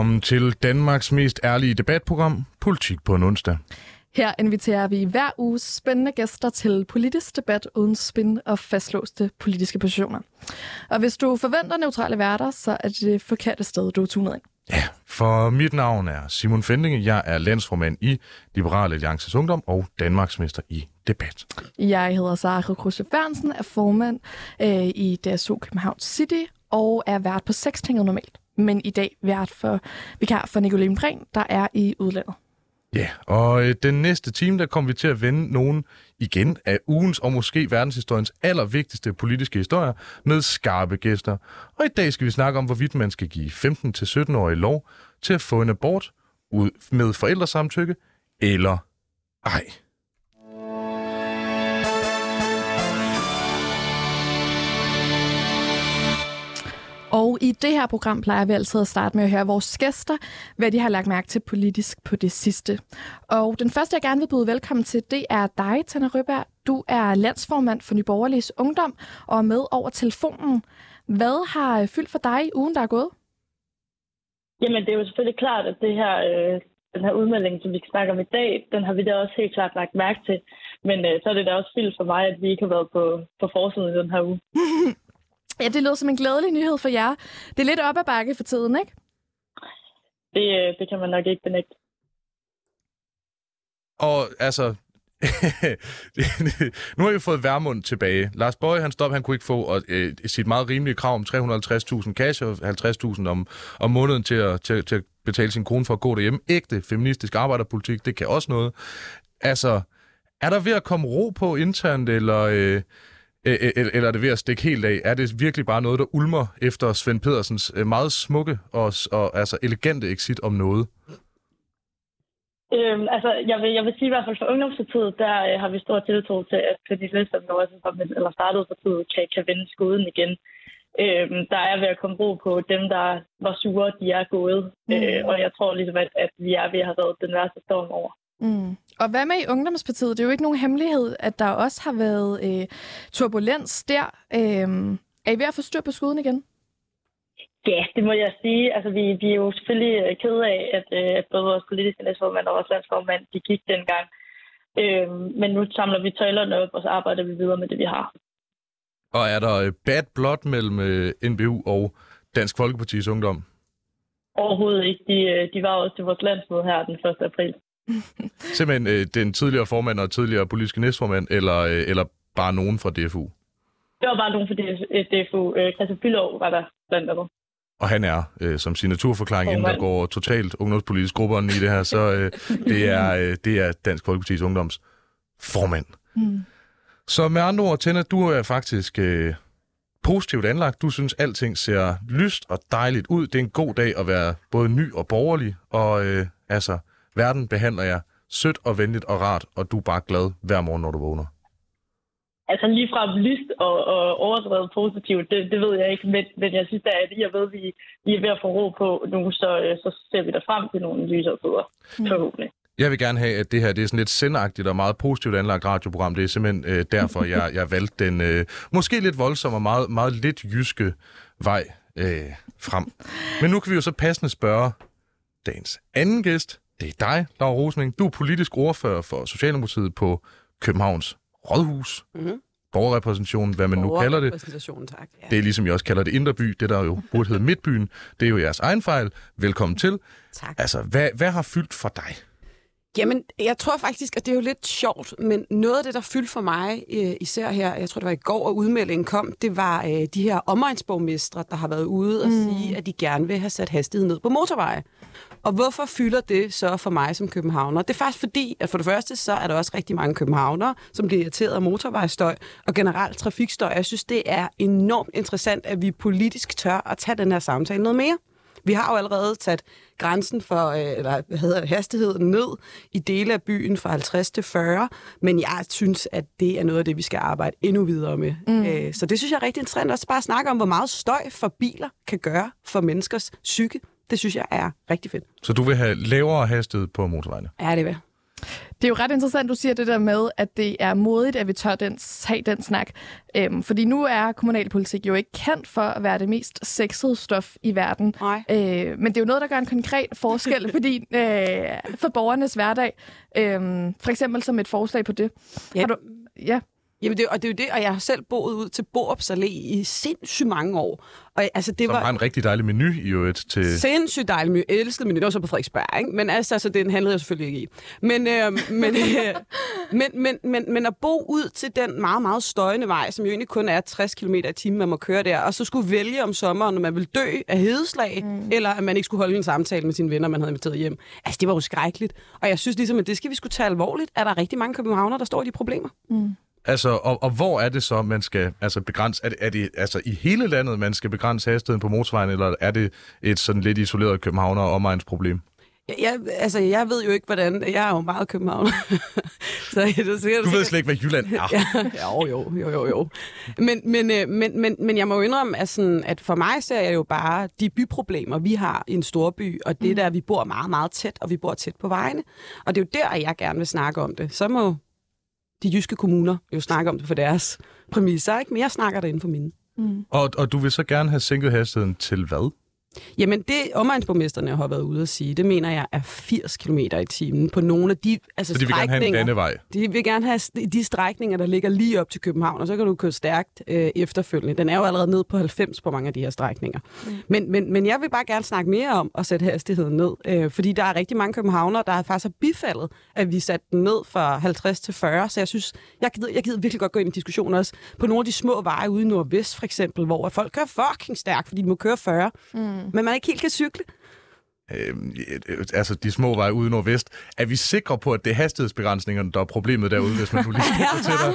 Velkommen til Danmarks mest ærlige debatprogram, Politik på en onsdag. Her inviterer vi hver uge spændende gæster til politisk debat uden spin og fastlåste politiske positioner. Og hvis du forventer neutrale værter, så er det det forkerte sted, du er tunet ind. Ja, for mit navn er Simon Fendinge. Jeg er landsformand i Liberale Alliances Ungdom og Danmarksmester i debat. Jeg hedder Sara Kruse Bernsen, er formand øh, i DSU København City og er vært på Sextinget normalt. Men i dag vært for vikar for Nicolene Prehn, der er i udlandet. Ja, og øh, den næste time, der kommer vi til at vende nogen igen af ugens og måske verdenshistoriens allervigtigste politiske historier med skarpe gæster. Og i dag skal vi snakke om, hvorvidt man skal give 15-17-årige lov til at få en abort ud med forældresamtykke eller ej. Og i det her program plejer vi altid at starte med at høre vores gæster, hvad de har lagt mærke til politisk på det sidste. Og den første, jeg gerne vil byde velkommen til, det er dig, Tanne Røberg. Du er landsformand for Nyborgerliges Ungdom og er med over telefonen. Hvad har fyldt for dig i ugen, der er gået? Jamen, det er jo selvfølgelig klart, at det her, øh, den her udmelding, som vi kan snakke om i dag, den har vi da også helt klart lagt mærke til. Men øh, så er det da også fyldt for mig, at vi ikke har været på, på forsiden i den her uge. Ja, det lyder som en glædelig nyhed for jer. Det er lidt op ad bakke for tiden, ikke? Det, øh, det kan man nok ikke benægte. Og altså, nu har vi fået Værmund tilbage. Lars Bøje, han stop, han kunne ikke få og, øh, sit meget rimelige krav om 350.000 cash og 50.000 om, om måneden til at, til, til at betale sin kone for at gå derhjemme. Ægte feministisk arbejderpolitik, det kan også noget. Altså, er der ved at komme ro på internt, eller... Øh, eller er det ved at stikke helt af? Er det virkelig bare noget, der ulmer efter Svend Pedersens meget smukke og, og altså elegante exit om noget? Øhm, altså, jeg vil, jeg vil sige i hvert fald for ungdomspartiet, der øh, har vi stor tiltro til, at Pernille Lester, der også som, eller startede partiet, kan, kan vende skuden igen. Øhm, der er ved at komme ro på dem, der var sure, de er gået. Mm. Øh, og jeg tror ligesom, at, at vi er ved at have været den værste storm over. Mm. Og hvad med i Ungdomspartiet? Det er jo ikke nogen hemmelighed, at der også har været øh, turbulens der. Øh, er I ved at få styr på skuden igen? Ja, det må jeg sige. Altså, vi, vi er jo selvfølgelig øh, kede af, at, øh, at både vores politiske næstformand og vores landsformand, de gik dengang. Øh, men nu samler vi tøjlerne op, og så arbejder vi videre med det, vi har. Og er der øh, bad blood mellem NBU og Dansk Folkeparti's Ungdom? Overhovedet ikke. De, de var også til vores landsmøde her den 1. april. Simpelthen øh, den tidligere formand og tidligere politiske næstformand, eller, øh, eller bare nogen fra DFU? Det var bare nogen fra DFU. Øh, Christian Bylov var der blandt andet. Og han er, øh, som signaturforklaring, inden der går totalt ungdomspolitisk grupperne i det her, så øh, det, er, øh, det er Dansk Folkeparti's Ungdoms formand. Mm. Så med andre ord, Tænder, du er faktisk øh, positivt anlagt. Du synes, alting ser lyst og dejligt ud. Det er en god dag at være både ny og borgerlig, og øh, altså, Verden behandler jer sødt og venligt og rart, og du er bare glad hver morgen, når du vågner. Altså lige fra lyst og, og overdrevet positivt, det, det ved jeg ikke, men, men jeg synes da, at jeg ved, at vi, vi er ved at få ro på nu, så, så ser vi der frem til nogle lysere tider, mm. forhåbentlig. Jeg vil gerne have, at det her det er sådan lidt sendagtigt og meget positivt anlagt radioprogram. Det er simpelthen øh, derfor, jeg, jeg valgte den øh, måske lidt voldsomme og meget, meget lidt jyske vej øh, frem. Men nu kan vi jo så passende spørge dagens anden gæst, det er dig, Laura Rosning. Du er politisk ordfører for Socialdemokratiet på Københavns Rådhus. Mm-hmm. Borgerrepræsentationen, hvad man nu kalder det. tak. Ja. Det er ligesom jeg også kalder det Indre By, det der jo burde hedde Midtbyen. Det er jo jeres egen fejl. Velkommen til. Tak. Altså, hvad, hvad har fyldt for dig? Jamen, jeg tror faktisk, at det er jo lidt sjovt, men noget af det, der fyldte for mig, øh, især her, jeg tror, det var i går, og udmeldingen kom, det var øh, de her omegnsborgmestre, der har været ude og mm. sige, at de gerne vil have sat hastigheden ned på motorveje. Og hvorfor fylder det så for mig som københavner? Det er faktisk fordi, at for det første, så er der også rigtig mange københavnere, som bliver irriteret af motorvejstøj og generelt trafikstøj. Jeg synes, det er enormt interessant, at vi politisk tør at tage den her samtale noget mere. Vi har jo allerede sat grænsen for, øh, eller hvad hedder det, hastigheden ned i dele af byen fra 50 til 40, men jeg synes, at det er noget af det, vi skal arbejde endnu videre med. Mm. Øh, så det synes jeg er rigtig interessant. Også bare at snakke om, hvor meget støj for biler kan gøre for menneskers psyke. Det synes jeg er rigtig fedt. Så du vil have lavere hastighed på motorvejene? Ja, det vil det er jo ret interessant, du siger det der med, at det er modigt, at vi tør den, have den snak. Øhm, fordi nu er kommunalpolitik jo ikke kendt for at være det mest sexede stof i verden. Nej. Øh, men det er jo noget, der gør en konkret forskel fordi, øh, for borgernes hverdag. Øh, for eksempel som et forslag på det. Ja. Har du, ja. Jamen, det, og det er jo det, og jeg har selv boet ud til Borups Allé i sindssygt mange år. Og, altså, det Som var har en rigtig dejlig menu i øvrigt til... sindssygt dejligt menu. Jeg elskede menu. Det var så på Frederiksberg, ikke? Men altså, altså den handlede jeg selvfølgelig ikke i. Men, øh, men, øh, men, men, men, men at bo ud til den meget, meget støjende vej, som jo egentlig kun er 60 km i timen, man må køre der, og så skulle vælge om sommeren, om man ville dø af hedeslag, mm. eller at man ikke skulle holde en samtale med sine venner, man havde inviteret hjem. Altså, det var jo skrækkeligt. Og jeg synes ligesom, at det skal vi skulle tage alvorligt, at der er rigtig mange københavner, der står i de problemer. Mm. Altså, og, og hvor er det så, man skal altså, begrænse? Er det, er det altså i hele landet, man skal begrænse hastigheden på motorvejen, eller er det et sådan lidt isoleret københavner og omegnsproblem? Jeg, jeg, altså, jeg ved jo ikke, hvordan... Jeg er jo meget københavner. så det, sikkert, Du ved slet ikke, hvad Jylland er. ja, jo, jo, jo, jo, jo. Men, men, øh, men, men, men jeg må jo indrømme, at, sådan, at for mig ser jeg jo bare de byproblemer, vi har i en storby, og det der, vi bor meget, meget tæt, og vi bor tæt på vejene. Og det er jo der, jeg gerne vil snakke om det. Så må de jyske kommuner jo snakke om det for deres præmisser, ikke? Men jeg snakker det inden for mine. Mm. Og, og du vil så gerne have sænket hastigheden til hvad? Jamen, det omegnsborgmesterne har været ude at sige, det mener jeg er 80 km i timen på nogle af de altså, Så de vil gerne have en strækninger. landevej. De vil gerne have de strækninger, der ligger lige op til København, og så kan du køre stærkt øh, efterfølgende. Den er jo allerede ned på 90 på mange af de her strækninger. Mm. Men, men, men jeg vil bare gerne snakke mere om at sætte hastigheden ned, øh, fordi der er rigtig mange københavnere, der har faktisk har bifaldet, at vi satte den ned fra 50 til 40. Så jeg synes, jeg gider, jeg gider virkelig godt gå ind i diskussionen også på nogle af de små veje ude i Nordvest for eksempel, hvor folk kører fucking stærkt, fordi de må køre 40, mm. Men man ikke helt kan cykle. Øh, øh, altså de små veje ude nordvest. Er vi sikre på, at det er hastighedsbegrænsningerne, der er problemet derude, hvis man nu lige skal til dig?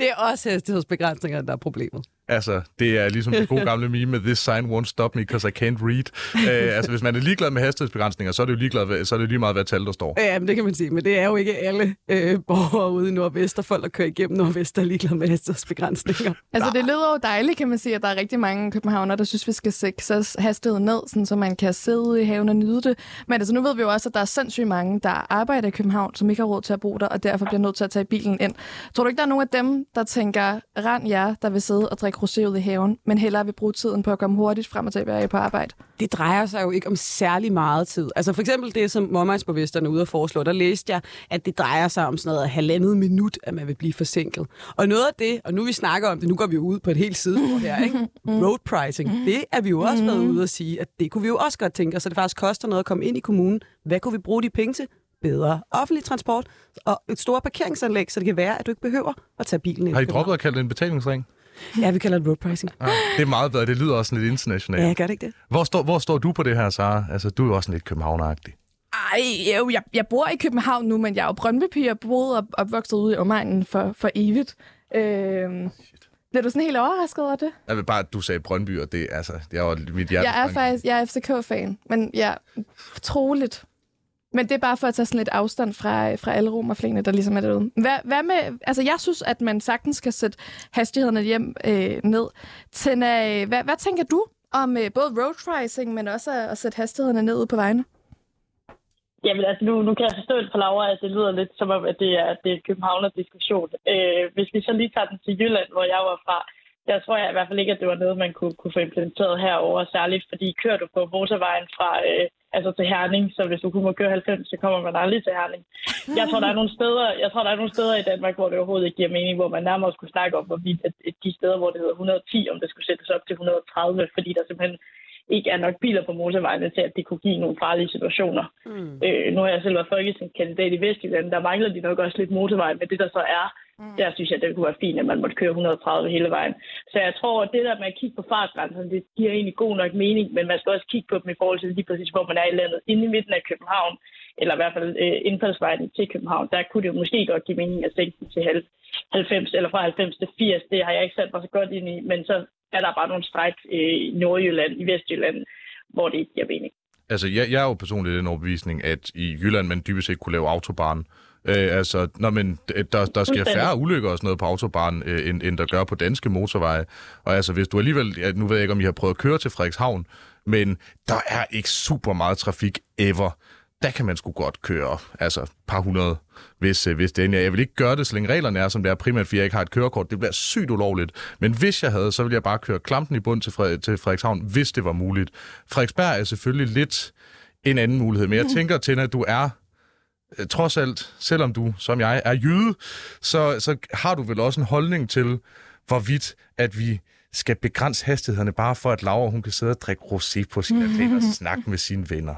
Det er også hastighedsbegrænsninger, der er problemet. Altså, det er ligesom det gode gamle meme med This sign won't stop me, because I can't read. Øh, altså, hvis man er ligeglad med hastighedsbegrænsninger, så er det jo ligeglad, så er det jo lige meget, hvad tal der står. Ja, men det kan man sige, men det er jo ikke alle øh, borgere ude i Nordvest, og folk, der kører igennem Nordvest, der er ligeglade med hastighedsbegrænsninger. Altså, det lyder jo dejligt, kan man sige, at der er rigtig mange københavner, der synes, vi skal sætte hastigheden ned, sådan, så man kan sidde i haven og nyde det. Men altså, nu ved vi jo også, at der er sindssygt mange, der arbejder i København, som ikke har råd til at bo der, og derfor bliver nødt til at tage bilen ind. Tror du ikke, der er nogen af dem, der tænker, rend jer, der vil sidde og drikke rosé ud i haven, men hellere vil bruge tiden på at komme hurtigt frem og tilbage på arbejde? Det drejer sig jo ikke om særlig meget tid. Altså for eksempel det, som Mommersborgmesteren er ude at foreslå, der læste jeg, at det drejer sig om sådan noget halvandet minut, at man vil blive forsinket. Og noget af det, og nu vi snakker om det, nu går vi jo ud på et helt sidespor her, ikke? Road pricing, det er vi jo også været ude at sige, at det kunne vi jo også godt tænke os, så det faktisk koster noget at komme ind i kommunen. Hvad kunne vi bruge de penge til? Bedre offentlig transport og et stort parkeringsanlæg, så det kan være, at du ikke behøver at tage bilen ind. Har I droppet at kalde det en betalingsring? Ja, vi kalder det road pricing. Ja. Det er meget bedre. Det lyder også lidt internationalt. Ja, gør det ikke det? Hvor, står, hvor står du på det her, Sara? Altså, du er jo også lidt københavneragtig. Ej, jo, jeg, jeg bor i København nu, men jeg er jo Brøndby-pige. Jeg boede og opvokset ude i omegnen for, for evigt. Øhm, bliver du sådan helt overrasket over det? Jeg vil bare, at du sagde Brøndby, og det er altså, det er jo mit hjerte. Jeg er faktisk jeg er FCK-fan, men ja, troligt. Men det er bare for at tage sådan lidt afstand fra, fra alle romerflængene, der ligesom er derude. Hvad, hvad med, altså jeg synes, at man sagtens kan sætte hastighederne hjem øh, ned. Tina, øh, hvad, hvad tænker du om øh, både road pricing, men også at, at sætte hastighederne ned ude på vejene? Jamen altså, nu, nu kan jeg forstå det på Laura, at det lyder lidt som om, at det er, det er en københavner-diskussion. Øh, hvis vi så lige tager den til Jylland, hvor jeg var fra, der tror jeg i hvert fald ikke, at det var noget, man kunne, kunne få implementeret herover særligt, fordi kører du på motorvejen fra øh, altså til Herning, så hvis du kun må køre 90, så kommer man aldrig til Herning. Jeg tror, der er nogle steder, jeg tror, der er nogle steder i Danmark, hvor det overhovedet ikke giver mening, hvor man nærmere skulle snakke om, hvorvidt at, at de steder, hvor det hedder 110, om det skulle sættes op til 130, fordi der simpelthen ikke er nok biler på motorvejene til, at det kunne give nogle farlige situationer. Mm. Øh, nu har jeg selv været folketingskandidat i Vestjylland, der mangler de nok også lidt motorvej, men det der så er, mm. der synes jeg, det kunne være fint, at man måtte køre 130 hele vejen. Så jeg tror, at det der med at kigge på fartgrænserne, det giver egentlig god nok mening, men man skal også kigge på dem i forhold til lige præcis, hvor man er i landet. Inde i midten af København, eller i hvert fald øh, indfaldsvejen til København, der kunne det jo måske godt give mening at sænke den til 90, eller fra 90 til 80. Det har jeg ikke sat mig så godt ind i, men så er der bare nogle stræk øh, i Nordjylland, i Vestjylland, hvor det ikke giver mening. Altså, jeg, jeg er jo personligt den overbevisning, at i Jylland man dybest set kunne lave autobahn. Øh, altså, når man, der, der sker færre ulykker og sådan noget på autobahn, øh, end, end der gør på danske motorveje. Og altså, hvis du alligevel, nu ved jeg ikke, om I har prøvet at køre til Frederikshavn, men der er ikke super meget trafik ever der kan man sgu godt køre altså et par hundrede, hvis, øh, hvis det er. Jeg vil ikke gøre det, så længe reglerne er, som det er, primært fordi jeg ikke har et kørekort. Det bliver sygt ulovligt. Men hvis jeg havde, så ville jeg bare køre klampen i bund til, Fred- til Frederikshavn, hvis det var muligt. Frederiksberg er selvfølgelig lidt en anden mulighed, men jeg tænker til, at du er øh, trods alt, selvom du, som jeg, er jyde, så, så har du vel også en holdning til, hvorvidt at vi skal begrænse hastighederne, bare for at Laura hun kan sidde og drikke rosé på sin mm og snakke med sine venner.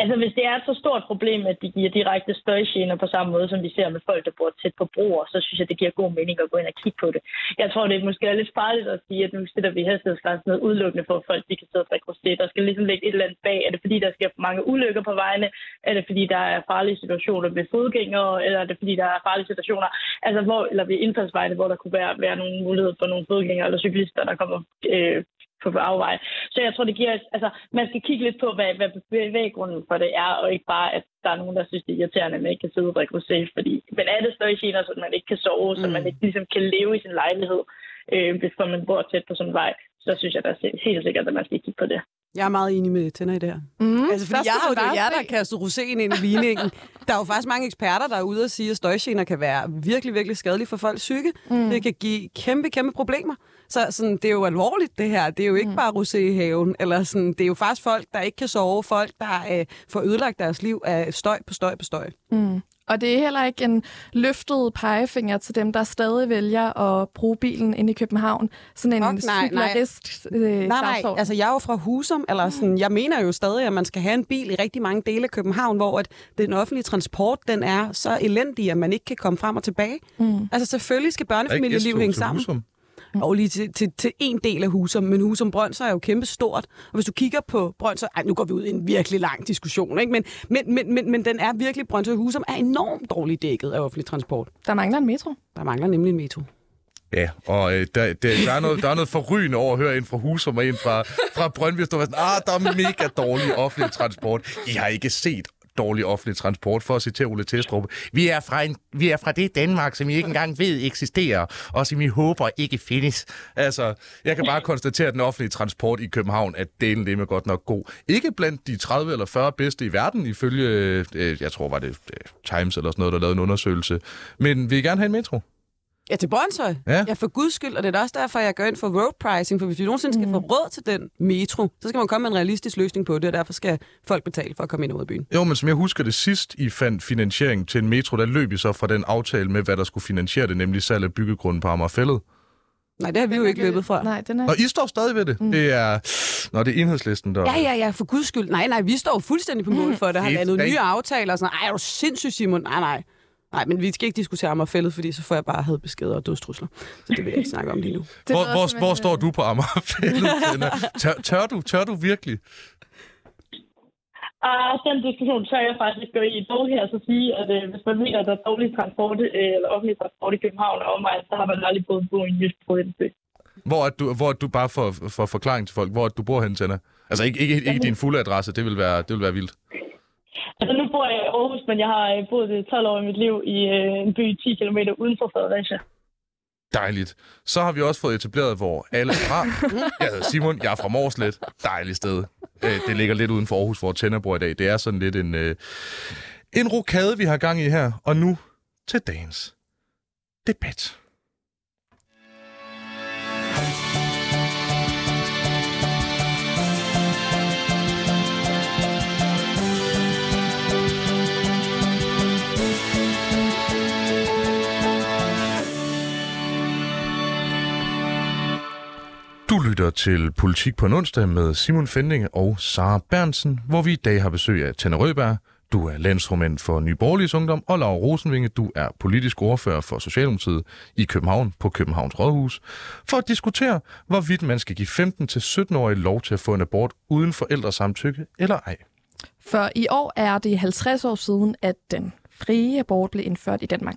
Altså, hvis det er et så stort problem, at de giver direkte støjgener på samme måde, som vi ser med folk, der bor tæt på broer, så synes jeg, det giver god mening at gå ind og kigge på det. Jeg tror, det er måske er lidt farligt at sige, at nu sætter vi hastighedsgrænsen ned udelukkende for, at folk de kan sidde og drikke. Der skal ligesom ligge et eller andet bag. Er det fordi, der sker mange ulykker på vejene? Er det fordi, der er farlige situationer ved fodgængere? Eller er det fordi, der er farlige situationer altså, hvor, eller ved indfaldsvejene, hvor der kunne være, være nogle muligheder for nogle fodgængere eller cyklister, der kommer øh, på afvej. Så jeg tror, det giver... Altså, man skal kigge lidt på, hvad, hvad bevæggrunden for det er, og ikke bare, at der er nogen, der synes, det er irriterende, at man ikke kan sidde og drikke rosé, fordi men er det støjgener, så man ikke kan sove, mm. så man ikke ligesom kan leve i sin lejlighed, øh, hvis man bor tæt på sådan en vej, så synes jeg da helt sikkert, at man skal kigge på det. Jeg er meget enig med Tænder i det her. Mm, altså, fordi jeg har jo det jer, der kastet roséen ind i ligningen. der er jo faktisk mange eksperter, der er ude og sige, at støjgener kan være virkelig, virkelig skadelige for folks psyke. Mm. Det kan give kæmpe, kæmpe problemer. Så sådan, det er jo alvorligt, det her. Det er jo ikke mm. bare rosé i haven. Eller sådan, det er jo faktisk folk, der ikke kan sove. Folk, der øh, får ødelagt deres liv af støj på støj på støj. Mm. Og det er heller ikke en løftet pegefinger til dem, der stadig vælger at bruge bilen ind i København. Sådan en cyklerist nej. Øh, nej, nej, altså jeg er jo fra Husum, eller mm. sådan, jeg mener jo stadig, at man skal have en bil i rigtig mange dele af København, hvor at den offentlige transport, den er så elendig, at man ikke kan komme frem og tilbage. Mm. Altså selvfølgelig skal børnefamilieliv hænge sammen. Husum og lige til, til, til en del af Husum. Men Husum Brøndshøj er jo kæmpe stort. Og hvis du kigger på Brøndshøj... Ej, nu går vi ud i en virkelig lang diskussion, ikke? Men, men, men, men, men den er virkelig... Brøndshøj Husum er enormt dårligt dækket af offentlig transport. Der mangler en metro. Der mangler nemlig en metro. Ja, og øh, der, der, der, er noget, der er noget forrygende over at høre en fra Husum og en fra, fra Brøndby, der var sådan, ah, der er mega dårlig offentlig transport. I har ikke set dårlig offentlig transport, for at citere Ole Testrup. Vi er, fra en, vi er fra det Danmark, som I ikke engang ved eksisterer, og som I håber ikke findes. Altså, jeg kan bare konstatere, at den offentlige transport i København er delen det med godt nok god. Ikke blandt de 30 eller 40 bedste i verden, ifølge, øh, jeg tror var det øh, Times eller sådan noget, der lavede en undersøgelse. Men vi vil gerne have en metro. Ja, til Brøndshøj. Ja. ja, for guds skyld, og det er også derfor, jeg går ind for road pricing, for hvis vi nogensinde skal mm. få råd til den metro, så skal man komme med en realistisk løsning på det, og derfor skal folk betale for at komme ind ud af byen. Jo, men som jeg husker det sidst, I fandt finansiering til en metro, der løb I så fra den aftale med, hvad der skulle finansiere det, nemlig salg af byggegrunden på Amagerfællet. Nej, det har vi jo ikke løbet fra. Nej, den er... Og I står stadig ved det. Mm. Det er... Nå, det er enhedslisten, der... Ja, ja, ja, for guds skyld. Nej, nej, vi står fuldstændig på mål mm. for det. Har lavet nye aftaler og sådan Ej, er du sindssygt, Simon? Nej, nej. Nej, men vi skal ikke diskutere Amagerfællet, fordi så får jeg bare hadbeskeder og dødstrusler. Så det vil jeg ikke snakke om lige nu. hvor, hvor, hvor står du på Amagerfællet? tør, tør, du, tør du virkelig? Uh, den diskussion tør jeg faktisk ikke gå i. Dog her så sige, at uh, hvis man mener, at der er dårlig transport, uh, eller offentlig transport i København og omegn, så har man aldrig boet på en jysk provinsby. Hvor er du, hvor er du bare for, for forklaring til folk, hvor er du bor hen, Tænder? Altså ikke, ikke, ikke din fulde adresse, det vil være, det vil være vildt. Altså nu bor jeg i Aarhus, men jeg har øh, boet 12 år i mit liv i øh, en by 10 km uden for Fredericia. Dejligt. Så har vi også fået etableret, hvor alle er fra. Jeg hedder Simon, jeg er fra Morslet. Dejligt sted. Øh, det ligger lidt uden for Aarhus, hvor Tænder bor i dag. Det er sådan lidt en, en rokade, vi har gang i her. Og nu til dagens debat. Du lytter til Politik på en onsdag med Simon Fendinge og Sara Bernsen, hvor vi i dag har besøg af Tanne Røberg. Du er landsformand for Nye Ungdom, og Laura Rosenvinge, du er politisk ordfører for Socialdemokratiet i København på Københavns Rådhus, for at diskutere, hvorvidt man skal give 15-17-årige lov til at få en abort uden forældres samtykke eller ej. For i år er det 50 år siden, at den frie abort blev indført i Danmark.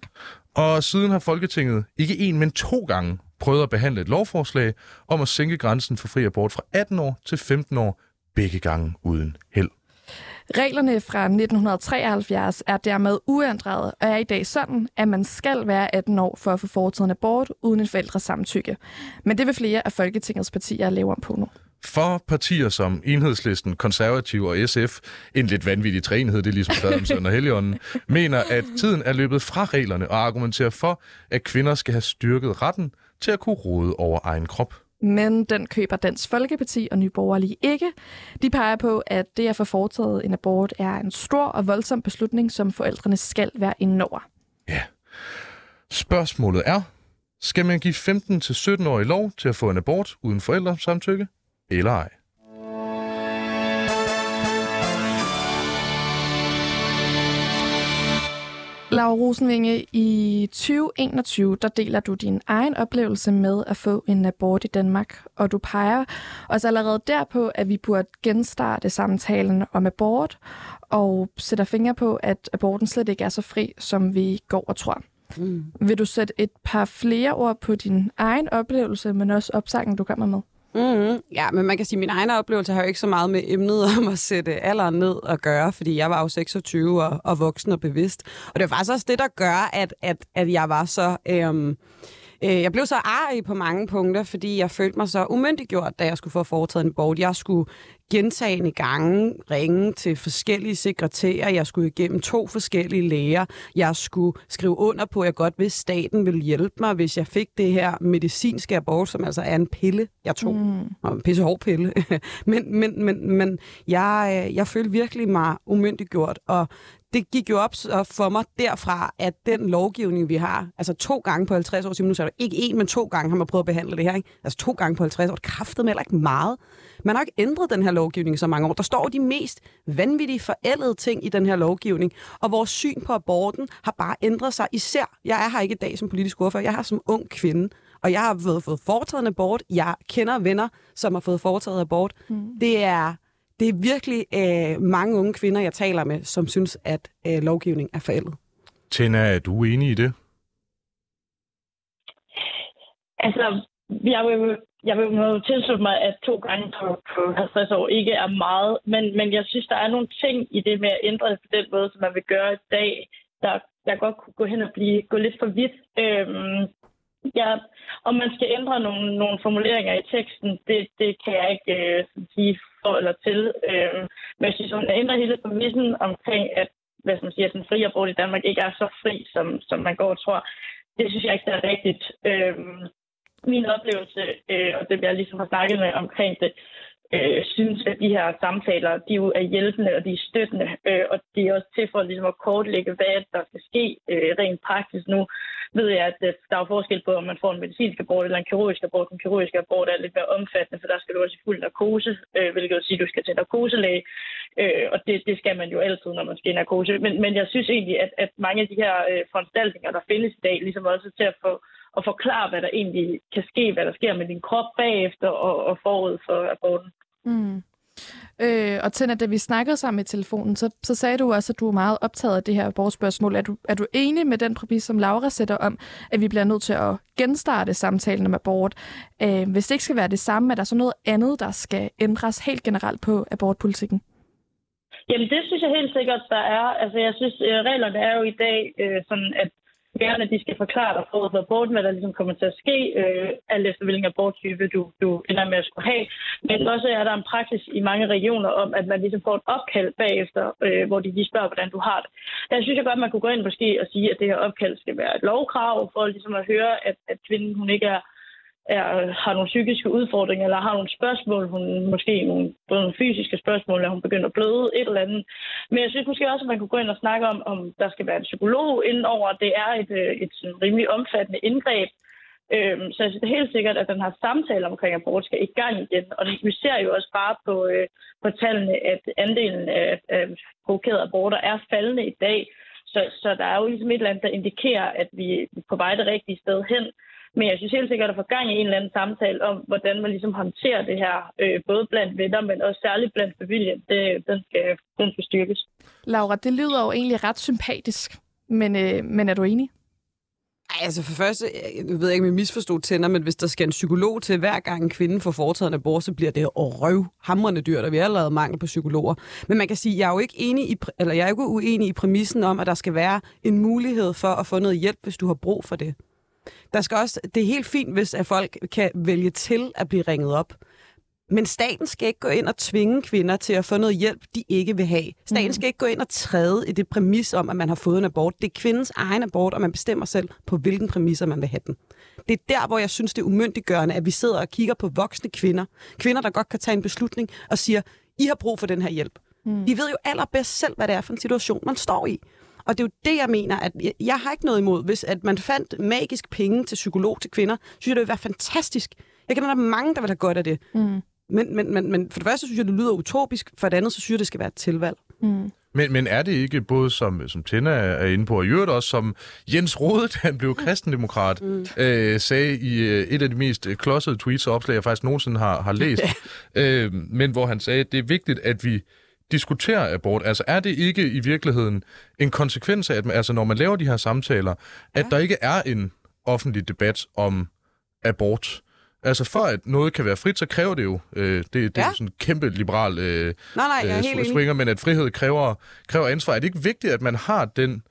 Og siden har Folketinget ikke en, men to gange prøvet at behandle et lovforslag om at sænke grænsen for fri abort fra 18 år til 15 år, begge gange uden held. Reglerne fra 1973 er dermed uændrede og er i dag sådan, at man skal være 18 år for at få foretaget en abort uden en forældres samtykke. Men det vil flere af Folketingets partier lave om på nu. For partier som Enhedslisten, Konservativ og SF, en lidt vanvittig træenhed, det er ligesom Faderens og Helligånden, mener, at tiden er løbet fra reglerne og argumenterer for, at kvinder skal have styrket retten til at kunne råde over egen krop. Men den køber Dansk Folkeparti og Nye Borgerlige ikke. De peger på, at det at få foretaget en abort er en stor og voldsom beslutning, som forældrene skal være indover. Ja. Spørgsmålet er, skal man give 15-17-årige lov til at få en abort uden forældresamtykke, eller ej? Laura Rosenvinge, i 2021, der deler du din egen oplevelse med at få en abort i Danmark, og du peger også allerede derpå, at vi burde genstarte samtalen om abort, og sætter fingre på, at aborten slet ikke er så fri, som vi går og tror. Mm. Vil du sætte et par flere ord på din egen oplevelse, men også opsangen, du kommer med? Mm-hmm. Ja, men man kan sige, at min egen oplevelse har jo ikke så meget med emnet om at sætte alderen ned og gøre, fordi jeg var jo 26 og, og voksen og bevidst. Og det var faktisk også det, der gør, at, at, at jeg var så... Øhm, øh, jeg blev så arg på mange punkter, fordi jeg følte mig så umyndiggjort, da jeg skulle få foretaget en abort. Jeg skulle gentagende gange ringe til forskellige sekretærer. Jeg skulle igennem to forskellige læger. Jeg skulle skrive under på, at jeg godt vidste, at staten ville hjælpe mig, hvis jeg fik det her medicinske abort, som altså er en pille, jeg tog. Mm. Og en pissehård pille. men men, men, men jeg, jeg følte virkelig mig umyndiggjort, og det gik jo op for mig derfra, at den lovgivning, vi har, altså to gange på 50 år, nu så er det ikke en, men to gange har man prøvet at behandle det her, ikke? altså to gange på 50 år, det kræftede mig heller ikke meget. Man har ikke ændret den her lovgivning så mange år. Der står de mest vanvittige forældede ting i den her lovgivning, og vores syn på aborten har bare ændret sig. Især, jeg er her ikke i dag som politisk ordfører, jeg er her som ung kvinde, og jeg har fået, fået foretaget en abort. Jeg kender venner, som har fået foretaget abort. Mm. Det er det er virkelig øh, mange unge kvinder, jeg taler med, som synes, at øh, lovgivning er forældet. Tina, er du enig i det? Altså, jeg vil, jeg vil jo tilslutte mig, at to gange på, på 50 år ikke er meget, men, men jeg synes, der er nogle ting i det med at ændre det på den måde, som man vil gøre i dag, der, der godt kunne gå hen og blive, gå lidt for vidt. Øhm, ja, om man skal ændre nogle, nogle formuleringer i teksten, det, det kan jeg ikke øh, sige for eller til. Øhm, men jeg synes, hun ændrer hele præmissen omkring, at, hvad man siger, at den frie abort i Danmark ikke er så fri, som, som man går og tror. Det synes jeg ikke, der er rigtigt. Øhm, min oplevelse, øh, og det jeg ligesom har snakket med omkring det, øh, synes, at de her samtaler, de jo er hjælpende, og de er støttende, øh, og de er også til for ligesom at kortlægge, hvad der skal ske øh, rent praktisk. Nu ved jeg, at øh, der er forskel på, om man får en medicinsk abort eller en kirurgisk abort. En kirurgisk abort er lidt mere omfattende, for der skal du også i fuld narkose, øh, hvilket vil sige, at du skal til narkoselæge, øh, og det, det skal man jo altid, når man skal i narkose. Men, men jeg synes egentlig, at, at mange af de her øh, foranstaltninger, der findes i dag, ligesom også til at få at forklare, hvad der egentlig kan ske, hvad der sker med din krop bagefter og, og forud for aborten. Mm. Øh, og Tina, da vi snakkede sammen i telefonen, så, så sagde du også, at du er meget optaget af det her abortspørgsmål. Er du, er du enig med den præmis, som Laura sætter om, at vi bliver nødt til at genstarte samtalen om abort? Øh, hvis det ikke skal være det samme, er der så noget andet, der skal ændres helt generelt på abortpolitikken? Jamen, det synes jeg helt sikkert, der er. Altså, jeg synes, øh, reglerne er jo i dag øh, sådan, at gerne, at de skal forklare dig forud for aborten, hvad der ligesom kommer til at ske, øh, alt efter hvilken aborttype du, du ender med at skulle have. Men også er der en praksis i mange regioner om, at man ligesom får et opkald bagefter, øh, hvor de lige spørger, hvordan du har det. Der synes jeg godt, at man kunne gå ind måske og sige, at det her opkald skal være et lovkrav, for ligesom at høre, at, at kvinden hun ikke er er, har nogle psykiske udfordringer, eller har nogle spørgsmål, hun måske nogle, både nogle fysiske spørgsmål, eller hun begynder at bløde, et eller andet. Men jeg synes måske også, at man kunne gå ind og snakke om, om der skal være en psykolog indenover. Det er et, øh, et, et rimelig omfattende indgreb, Øhm, så jeg synes er helt sikkert, at den her samtale omkring abort skal i gang igen. Og vi ser jo også bare på, øh, på tallene, at andelen af, af provokerede aborter er faldende i dag. Så, så der er jo ligesom et eller andet, der indikerer, at vi er på vej det rigtige sted hen. Men jeg synes helt sikkert at få gang i en eller anden samtale om, hvordan man ligesom håndterer det her, øh, både blandt venner, men også særligt blandt familien. Det, den, skal, den skal styrkes. Laura, det lyder jo egentlig ret sympatisk, men, øh, men er du enig? Ej, altså for første, jeg ved ikke, om jeg misforstod tænder, men hvis der skal en psykolog til hver gang en kvinde får foretaget en abort, så bliver det røv hamrende dyrt, og vi har allerede mangel på psykologer. Men man kan sige, jeg er jo ikke enig i, eller jeg er ikke uenig i præmissen om, at der skal være en mulighed for at få noget hjælp, hvis du har brug for det. Der skal også, det er helt fint, hvis at folk kan vælge til at blive ringet op. Men staten skal ikke gå ind og tvinge kvinder til at få noget hjælp, de ikke vil have. Staten mm. skal ikke gå ind og træde i det præmis om, at man har fået en abort. Det er kvindens egen abort, og man bestemmer selv, på hvilken præmisser man vil have den. Det er der, hvor jeg synes, det er umyndiggørende, at vi sidder og kigger på voksne kvinder. Kvinder, der godt kan tage en beslutning og siger, I har brug for den her hjælp. Mm. De ved jo allerbedst selv, hvad det er for en situation, man står i. Og det er jo det, jeg mener, at jeg, har ikke noget imod, hvis at man fandt magisk penge til psykolog til kvinder, synes jeg, det ville være fantastisk. Jeg kender, der er mange, der vil have godt af det. Mm. Men, men, men, men for det første synes jeg, det lyder utopisk. For det andet, så synes jeg, det skal være et tilvalg. Mm. Men, men er det ikke både som, som Tina er inde på, og i øvrigt også som Jens Rode, da han blev kristendemokrat, mm. øh, sagde i øh, et af de mest klodsede tweets og opslag, jeg faktisk nogensinde har, har læst, øh, men hvor han sagde, at det er vigtigt, at vi diskuterer abort. Altså er det ikke i virkeligheden en konsekvens af, at man, altså, når man laver de her samtaler, at ja. der ikke er en offentlig debat om abort? Altså for at noget kan være frit, så kræver det jo, øh, det, det ja. er jo sådan en kæmpe liberal øh, nej, nej, jeg øh, swinger, men at frihed kræver, kræver ansvar. Er det ikke vigtigt, at man har den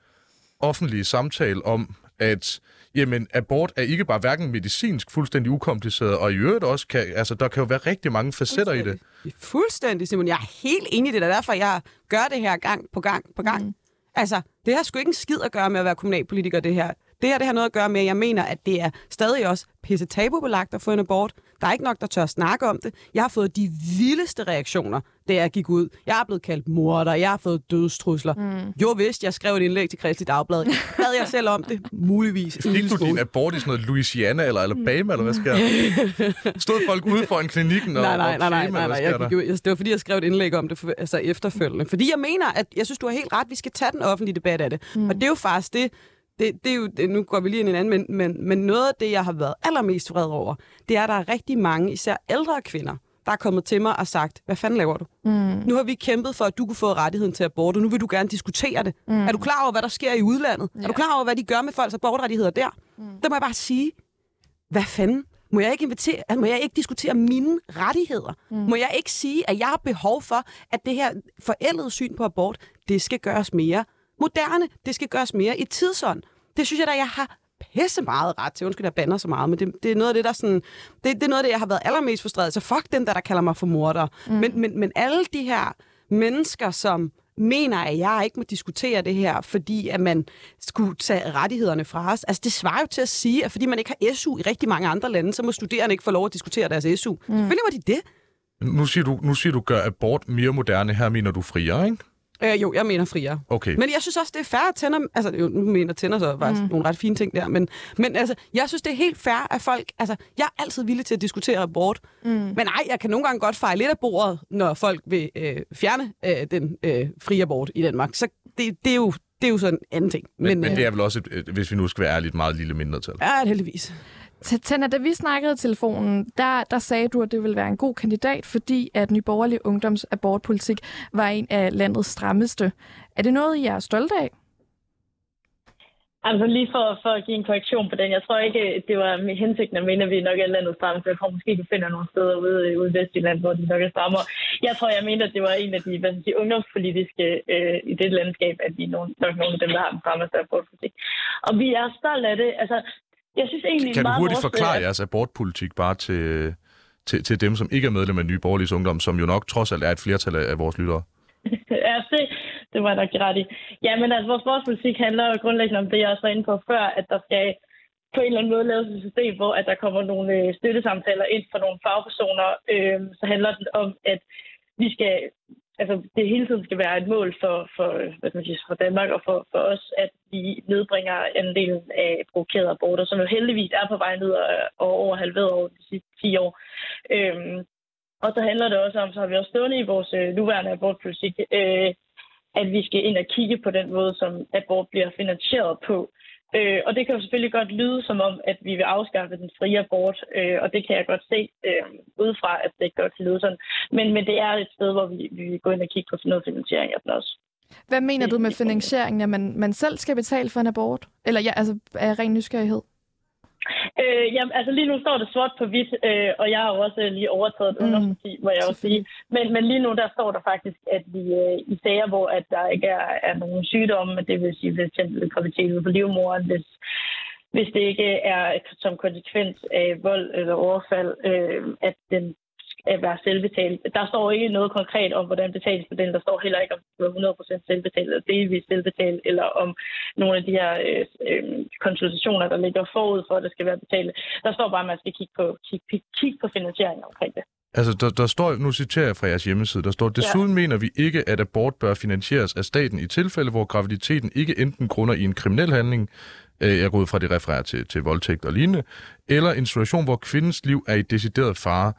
offentlige samtale om, at jamen, abort er ikke bare hverken medicinsk fuldstændig ukompliceret, og i øvrigt også, kan, altså, der kan jo være rigtig mange facetter i det. Fuldstændig, Simon. Jeg er helt enig i det. Er derfor, jeg gør det her gang på gang på gang. Mm. Altså, det har sgu ikke en skid at gøre med at være kommunalpolitiker, det her. Det her det har noget at gøre med, at jeg mener, at det er stadig også pisse tabubelagt at få en abort. Der er ikke nok, der tør snakke om det. Jeg har fået de vildeste reaktioner, da jeg gik ud. Jeg er blevet kaldt morder, jeg har fået dødstrusler. Mm. Jo vist, jeg skrev et indlæg til Kristelig Dagblad. Bad jeg selv om det? Muligvis. Fik du din abort i sådan noget Louisiana eller Alabama, eller hvad sker der? Stod folk ude for en klinikken og Nej, nej, nej, nej, nej, nej. Jeg, jeg, det var fordi, jeg skrev et indlæg om det for, altså efterfølgende. Fordi jeg mener, at jeg synes, du har helt ret. Vi skal tage den offentlige debat af det. Mm. Og det er jo faktisk det, det, det er jo, det, nu går vi lige ind i en anden, men, men, men noget af det, jeg har været allermest vred over, det er, at der er rigtig mange, især ældre kvinder, der er kommet til mig og sagt, hvad fanden laver du? Mm. Nu har vi kæmpet for, at du kunne få rettigheden til abort, og nu vil du gerne diskutere det. Mm. Er du klar over, hvad der sker i udlandet? Ja. Er du klar over, hvad de gør med folks abortrettigheder der? Mm. Der må jeg bare sige, hvad fanden? Må jeg ikke, invitere, må jeg ikke diskutere mine rettigheder? Mm. Må jeg ikke sige, at jeg har behov for, at det her forældede syn på abort, det skal gøres mere moderne. Det skal gøres mere i tidsånd. Det synes jeg da, jeg har pisse meget ret til. Undskyld, jeg bander så meget, men det, det er noget af det, der sådan... Det, det er noget af det, jeg har været allermest frustreret. Så fuck den der, der kalder mig for morder. Mm. Men, men, men alle de her mennesker, som mener, at jeg ikke må diskutere det her, fordi at man skulle tage rettighederne fra os. Altså, det svarer jo til at sige, at fordi man ikke har SU i rigtig mange andre lande, så må studerende ikke få lov at diskutere deres SU. Mm. Selvfølgelig var de det. Nu siger du, nu siger du, gør abort mere moderne. Her mener du friere, ikke? Øh, jo, jeg mener friere. Okay. Men jeg synes også, det er fair at tænder... Altså, jo, nu mener tænder så faktisk mm. nogle ret fine ting der, men, men altså, jeg synes, det er helt fair, at folk... Altså, jeg er altid villig til at diskutere abort. Mm. Men nej, jeg kan nogle gange godt fejle lidt af bordet, når folk vil øh, fjerne øh, den øh, frie abort i Danmark. Så det, det er jo det er jo sådan en anden ting. Men, men, men det er vel også, et, hvis vi nu skal være ærligt, meget lille mindretal. Ja, heldigvis. Tænder, da vi snakkede i telefonen, der, der sagde du, at det ville være en god kandidat, fordi at Nyborgerlig Ungdoms abortpolitik var en af landets strammeste. Er det noget, I er stolte af? Altså lige for, for at give en korrektion på den. Jeg tror ikke, det var med hensigten at mene, at vi nok er landet stramme. Jeg tror måske, du finder nogle steder ude, ude i Vestjylland, hvor de nok er strammere. Jeg tror, jeg mente, at det var en af de, hvad de ungdomspolitiske øh, i det landskab, at vi er nogen, nok nogle af dem, der har den strammeste abortpolitik. Og vi er stolte af det. Altså, jeg synes egentlig, kan du hurtigt forklare jeres abortpolitik bare til, til, til dem, som ikke er medlem af Nye Borgerlige Ungdom, som jo nok trods alt er et flertal af vores lyttere? ja, det, det var nok ret i. Ja, men altså, vores abortpolitik handler jo grundlæggende om det, jeg også var inde på før, at der skal på en eller anden måde laves et system, hvor at der kommer nogle øh, støttesamtaler ind fra nogle fagpersoner. Øh, så handler det om, at vi skal altså, det hele tiden skal være et mål for, for, hvad skal man sige, for Danmark og for, for os, at vi nedbringer andelen af provokerede aborter, som jo heldigvis er på vej ned og, og over halveret over de sidste 10 år. Øhm, og så handler det også om, så har vi også stående i vores øh, nuværende abortpolitik, øh, at vi skal ind og kigge på den måde, som abort bliver finansieret på. Øh, og det kan jo selvfølgelig godt lyde som om, at vi vil afskaffe den frie abort, øh, og det kan jeg godt se øh, udefra, at det godt kan lyde sådan. Men, men det er et sted, hvor vi, vi går ind og kigger på noget finansiering af den også. Hvad mener du med finansieringen? At man, man selv skal betale for en abort? Eller ja, altså af ren nysgerrighed? Øh, jamen, altså lige nu står det sort på hvidt, øh, og jeg har jo også lige overtaget et mm. ungdomsparti, må jeg også sige. Men, men lige nu der står der faktisk, at vi øh, i sager, hvor at der ikke er, er nogen sygdomme, det vil sige for eksempel graviditet på livmoren, hvis, hvis det ikke er som konsekvens af vold eller overfald, øh, at den at være selvbetalt. Der står ikke noget konkret om, hvordan betalingsmodellen. Der står heller ikke, om det er 100% selvbetalt eller delvis selvbetalt, eller om nogle af de her øh, øh, konsultationer, der ligger forud for, at det skal være betalt. Der står bare, at man skal kigge på, kigge, kigge på finansieringen omkring det. Altså, der, der står, nu citerer jeg fra jeres hjemmeside, der står, desuden ja. mener vi ikke, at abort bør finansieres af staten i tilfælde, hvor graviditeten ikke enten grunder i en kriminel handling, øh, jeg går ud fra, det refererer til, til voldtægt og lignende, eller en situation, hvor kvindens liv er i decideret fare,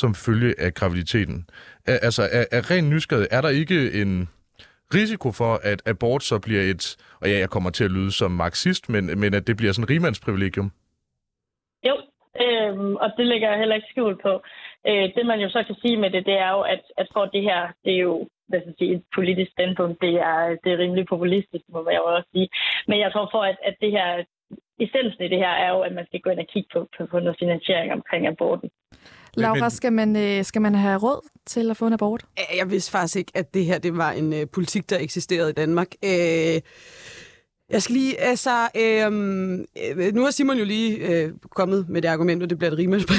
som følge af graviditeten. Altså, af, af ren nysgerrighed, er der ikke en risiko for, at abort så bliver et, og ja, jeg kommer til at lyde som marxist, men, men at det bliver sådan et rimandsprivilegium? Jo, øhm, og det lægger jeg heller ikke skjult på. Øh, det man jo så kan sige med det, det er jo, at, at for det her, det er jo hvad skal jeg sige, et politisk standpunkt, det er, det er rimelig populistisk, må jeg jo også sige. Men jeg tror for, at, at det her, essensen i det her er jo, at man skal gå ind og kigge på, på, på noget finansiering omkring aborten. Laura, skal man, øh, skal man have råd til at få en abort? Jeg vidste faktisk ikke, at det her det var en øh, politik, der eksisterede i Danmark. Øh, jeg skal lige, altså, øh, nu har Simon jo lige øh, kommet med det argument, og det bliver et rimeligt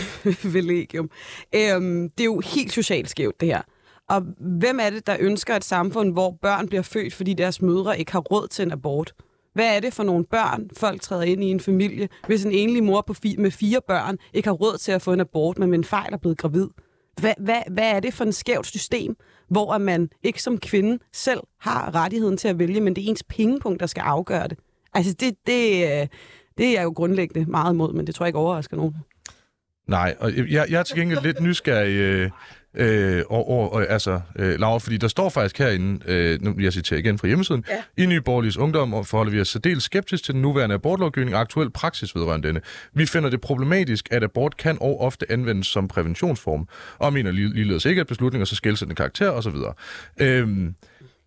Øh, det er jo helt socialt skævt, det her. Og hvem er det, der ønsker et samfund, hvor børn bliver født, fordi deres mødre ikke har råd til en abort? Hvad er det for nogle børn, folk træder ind i en familie, hvis en enlig mor på fi- med fire børn ikke har råd til at få en abort, men med en fejl er blevet gravid? Hvad, hvad, hvad er det for en skævt system, hvor man ikke som kvinde selv har rettigheden til at vælge, men det er ens pengepunkt, der skal afgøre det? Altså, det, det, øh, det er jeg jo grundlæggende meget imod, men det tror jeg ikke overrasker nogen. Nej, og jeg, jeg er til gengæld lidt nysgerrig øh, øh, og, og, og, altså, øh, Laura, fordi der står faktisk herinde, øh, nu jeg citerer igen fra hjemmesiden, ja. i Nye Borgerliges Ungdom forholder vi os særdeles skeptisk til den nuværende abortlovgivning og aktuel praksis vedrørende denne. Vi finder det problematisk, at abort kan og ofte anvendes som præventionsform, og mener ligeledes ikke, at beslutninger så skældsættende karakter osv. Øh,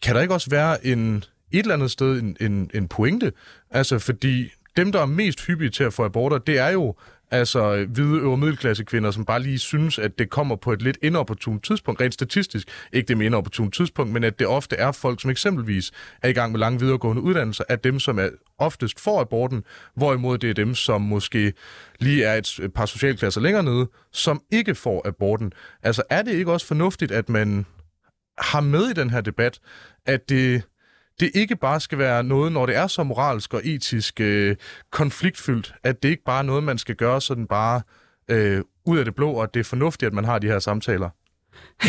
kan der ikke også være en, et eller andet sted en, en, en pointe? Altså, fordi dem, der er mest hyppige til at få aborter, det er jo Altså hvide øvre middelklasse kvinder, som bare lige synes, at det kommer på et lidt inopportunt tidspunkt, rent statistisk. Ikke det med inopportunt tidspunkt, men at det ofte er folk, som eksempelvis er i gang med lange videregående uddannelser, at dem, som er oftest får aborten, hvorimod det er dem, som måske lige er et par socialklasser længere nede, som ikke får aborten. Altså er det ikke også fornuftigt, at man har med i den her debat, at det det ikke bare skal være noget, når det er så moralsk og etisk øh, konfliktfyldt, at det ikke bare er noget, man skal gøre sådan bare øh, ud af det blå, og at det er fornuftigt, at man har de her samtaler.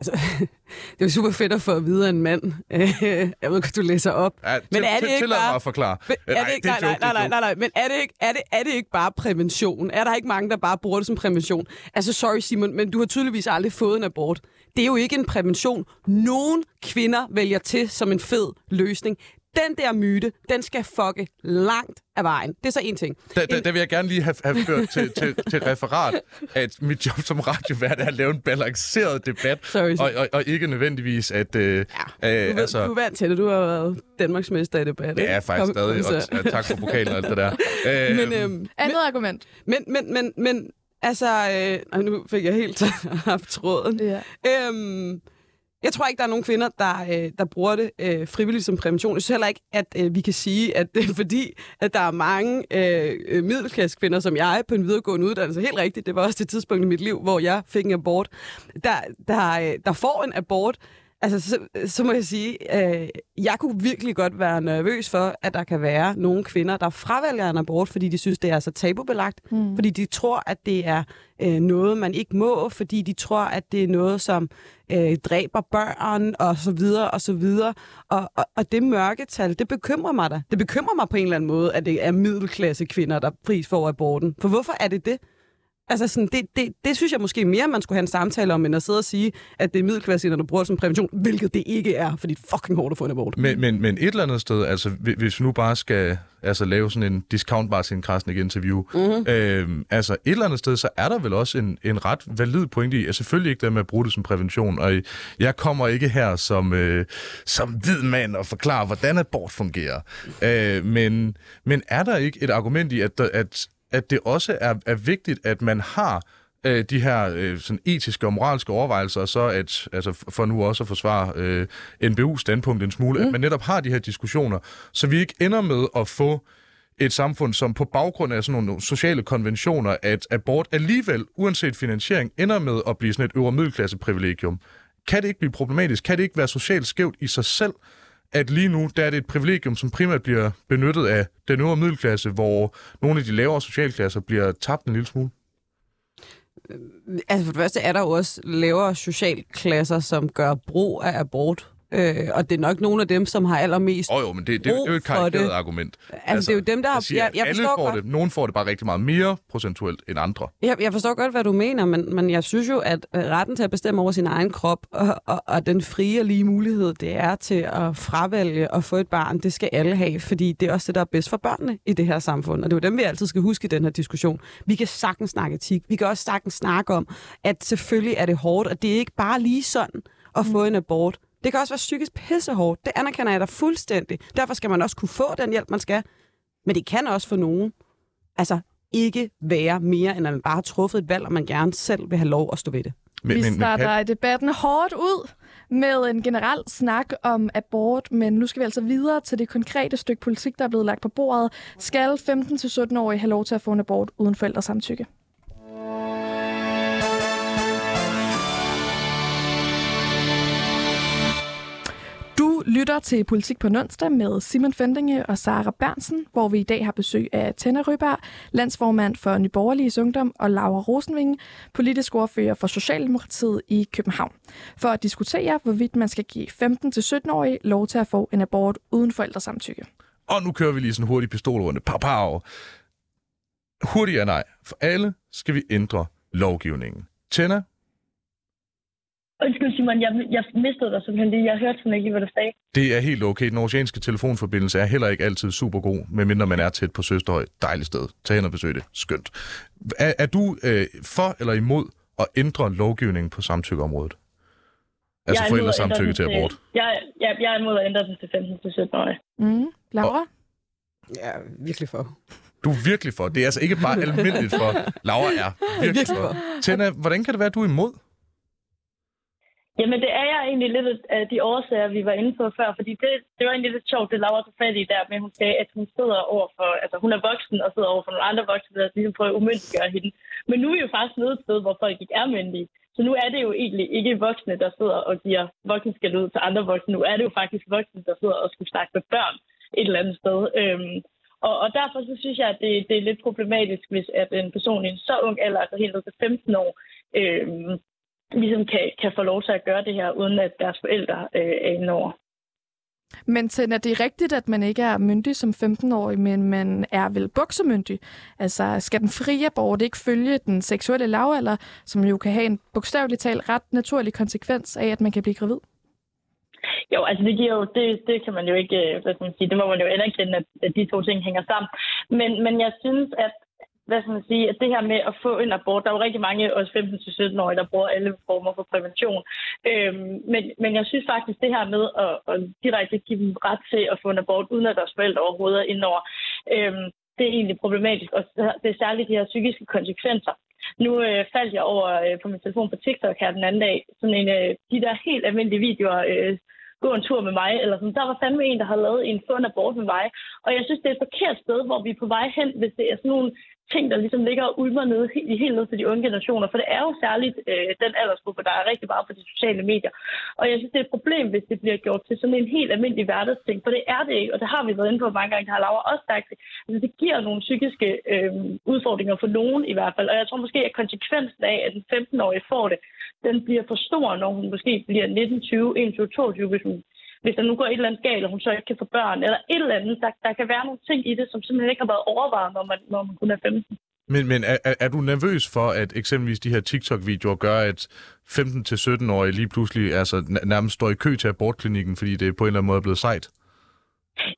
altså, det er super fedt at få at vide af en mand. jeg ved ikke, du læser op. Ja, men er det ikke bare... mig at forklare. Er det ikke, nej, nej, nej, nej, nej, nej, men er det, ikke, er, det, er det ikke bare prævention? Er der ikke mange, der bare bruger det som prævention? Altså, sorry Simon, men du har tydeligvis aldrig fået en abort. Det er jo ikke en prævention. Nogen kvinder vælger til som en fed løsning den der myte, den skal fucke langt af vejen. Det er så en ting. Da, da, da vil jeg gerne lige have, have ført til, til, til referat, at mit job som radiovært er at lave en balanceret debat, Sorry, og, og, og ikke nødvendigvis at... Øh, ja, du, altså, du er vant til det. Du har været Danmarksmester i debat. Det er faktisk Kom, stadig, og, og tak for pokalen og alt det der. Øh, men, øhm, Andet men, argument. Men, men, men, men altså... Øh, nu fik jeg helt haft tråden. Ja. Øhm, jeg tror ikke, der er nogen kvinder, der, øh, der bruger det øh, frivilligt som prævention. Jeg synes heller ikke, at øh, vi kan sige, at det er fordi, at der er mange øh, middelklasse kvinder, som jeg på en videregående uddannelse, helt rigtigt, det var også det tidspunkt i mit liv, hvor jeg fik en abort, der, der, øh, der får en abort, Altså, så, så må jeg sige, øh, jeg kunne virkelig godt være nervøs for, at der kan være nogle kvinder, der fravælger en abort, fordi de synes, det er så tabubelagt. Mm. Fordi de tror, at det er øh, noget, man ikke må, fordi de tror, at det er noget, som øh, dræber børn, og så videre, og så videre. Og, og, og det mørketal, det bekymrer mig da. Det bekymrer mig på en eller anden måde, at det er middelklasse kvinder, der pris for aborten. For hvorfor er det det? Altså, sådan, det, det, det synes jeg måske mere, man skulle have en samtale om, end at sidde og sige, at det er middelklasse, når du bruger det som prævention, hvilket det ikke er, fordi det er fucking hårdt at få en abort. Men, men, men et eller andet sted, altså hvis vi nu bare skal altså, lave sådan en discount bare til en Carsten interview, mm-hmm. øh, altså et eller andet sted, så er der vel også en, en ret valid pointe i, at selvfølgelig ikke det med at bruge det som prævention, og jeg kommer ikke her som, øh, som hvid mand og forklare, hvordan abort fungerer. Øh, men, men er der ikke et argument i, at, at at det også er, er vigtigt, at man har øh, de her øh, sådan etiske og moralske overvejelser, og så at, altså for nu også at forsvare øh, NBU's standpunkt en smule, mm. at man netop har de her diskussioner, så vi ikke ender med at få et samfund, som på baggrund af sådan nogle sociale konventioner, at abort alligevel, uanset finansiering, ender med at blive sådan et øvre middelklasse privilegium. Kan det ikke blive problematisk? Kan det ikke være socialt skævt i sig selv, at lige nu, der er det et privilegium, som primært bliver benyttet af den øvre middelklasse, hvor nogle af de lavere socialklasser bliver tabt en lille smule? Øh, altså for det første er der jo også lavere socialklasser, som gør brug af abort Øh, og det er nok nogle af dem, som har allermest oh, jo, men det, det, det er jo et karikeret argument. Altså, altså, det er jo dem, der har... Siger, jeg, jeg alle får godt. det. Nogen får det bare rigtig meget mere procentuelt end andre. Jeg, jeg forstår godt, hvad du mener, men, men jeg synes jo, at retten til at bestemme over sin egen krop, og, og, og den frie og lige mulighed, det er til at fravælge og få et barn, det skal alle have, fordi det er også det, der er bedst for børnene i det her samfund. Og det er jo dem, vi altid skal huske i den her diskussion. Vi kan sagtens snakke etik. Vi kan også sagtens snakke om, at selvfølgelig er det hårdt, og det er ikke bare lige sådan at få en abort. Det kan også være psykisk pissehårdt. Det anerkender jeg da fuldstændig. Derfor skal man også kunne få den hjælp, man skal. Men det kan også for nogen altså ikke være mere, end at man bare har truffet et valg, og man gerne selv vil have lov at stå ved det. Men, Vi starter men, debatten hårdt ud med en generel snak om abort, men nu skal vi altså videre til det konkrete stykke politik, der er blevet lagt på bordet. Skal 15-17-årige have lov til at få en abort uden forældresamtykke? Lytter til Politik på onsdag med Simon Fendinge og Sara Bernsen, hvor vi i dag har besøg af Tænder Ryberg, landsformand for Nyborgerlige Ungdom, og Laura Rosenvinge, politisk ordfører for Socialdemokratiet i København, for at diskutere, hvorvidt man skal give 15-17-årige lov til at få en abort uden forældresamtykke. Og nu kører vi lige sådan en hurtig pistolrunde. Pow, pow. Hurtigt er nej. For alle skal vi ændre lovgivningen. Tænder, Undskyld Simon, jeg, jeg mistede dig simpelthen lige. Jeg hørte simpelthen ikke, hvad du sagde. Det er helt okay. Den oceanske telefonforbindelse er heller ikke altid super god, medmindre man er tæt på Søsterhøj. Dejligt sted. Tag hen og besøg det. Skønt. Er, er du øh, for eller imod at ændre lovgivningen på samtykkeområdet? Altså forældre samtykke til abort? Jeg, jeg, jeg er imod at ændre det til 15 til 17 år. Mm. Laura? Ja, virkelig for. Du er virkelig for. Det er altså ikke bare almindeligt for. Laura er virkelig, virkelig for. for. Tæna, hvordan kan det være, at du er imod? Jamen, det er jeg egentlig lidt af de årsager, vi var inde på før, fordi det, det var egentlig lidt sjovt, det Laura så fat i der, men hun sagde, at hun sidder over for, altså hun er voksen og sidder over for nogle andre voksne, der ligesom prøver at umyndiggøre hende. Men nu er vi jo faktisk nede et sted, hvor folk ikke er myndige. Så nu er det jo egentlig ikke voksne, der sidder og giver voksenskæld ud til andre voksne. Nu er det jo faktisk voksne, der sidder og skulle snakke med børn et eller andet sted. Øhm, og, og derfor så synes jeg, at det, det er lidt problematisk, hvis at en person i en så ung alder, altså helt ned til 15 år, øhm, ligesom kan, kan få lov til at gøre det her, uden at deres forældre øh, er inde over. Men til, er det rigtigt, at man ikke er myndig som 15-årig, men man er vel buksemyndig? Altså, skal den frie abort ikke følge den seksuelle lavalder, som jo kan have en bogstaveligt talt ret naturlig konsekvens af, at man kan blive gravid? Jo, altså det giver jo, det, det kan man jo ikke, øh, hvad skal man sige, det må man jo anerkende, at de to ting hænger sammen. Men, men jeg synes, at hvad skal man sige, at det her med at få en abort, der er jo rigtig mange også 15-17-årige, der bruger alle former for prævention. Øhm, men, men jeg synes faktisk, det her med at, at direkte give dem ret til at få en abort, uden at deres forældre overhovedet er indover, øhm, det er egentlig problematisk, og det er særligt de her psykiske konsekvenser. Nu øh, faldt jeg over øh, på min telefon på TikTok her den anden dag, sådan en øh, de der helt almindelige videoer, øh, gå en tur med mig, eller sådan. Der var fandme en, der har lavet en fund abort med mig. Og jeg synes, det er et forkert sted, hvor vi er på vej hen, hvis det er sådan nogle ting, der ligesom ligger og ulmer nede, helt, helt ned til de unge generationer. For det er jo særligt øh, den aldersgruppe, der er rigtig meget på de sociale medier. Og jeg synes, det er et problem, hvis det bliver gjort til sådan en helt almindelig hverdagsting. For det er det ikke, og det har vi været inde på mange gange, det har Laura også sagt. Altså, det giver nogle psykiske øh, udfordringer for nogen i hvert fald. Og jeg tror måske, at konsekvensen af, at den 15-årige får det, den bliver for stor, når hun måske bliver 19, 20, 21, 22, hvis hun hvis der nu går et eller andet galt, og hun så ikke kan få børn, eller et eller andet, der, der kan være nogle ting i det, som simpelthen ikke har været overvejet, når man, når man kun er 15. Men, men er, er, du nervøs for, at eksempelvis de her TikTok-videoer gør, at 15-17-årige lige pludselig altså, nærmest står i kø til abortklinikken, fordi det på en eller anden måde er blevet sejt?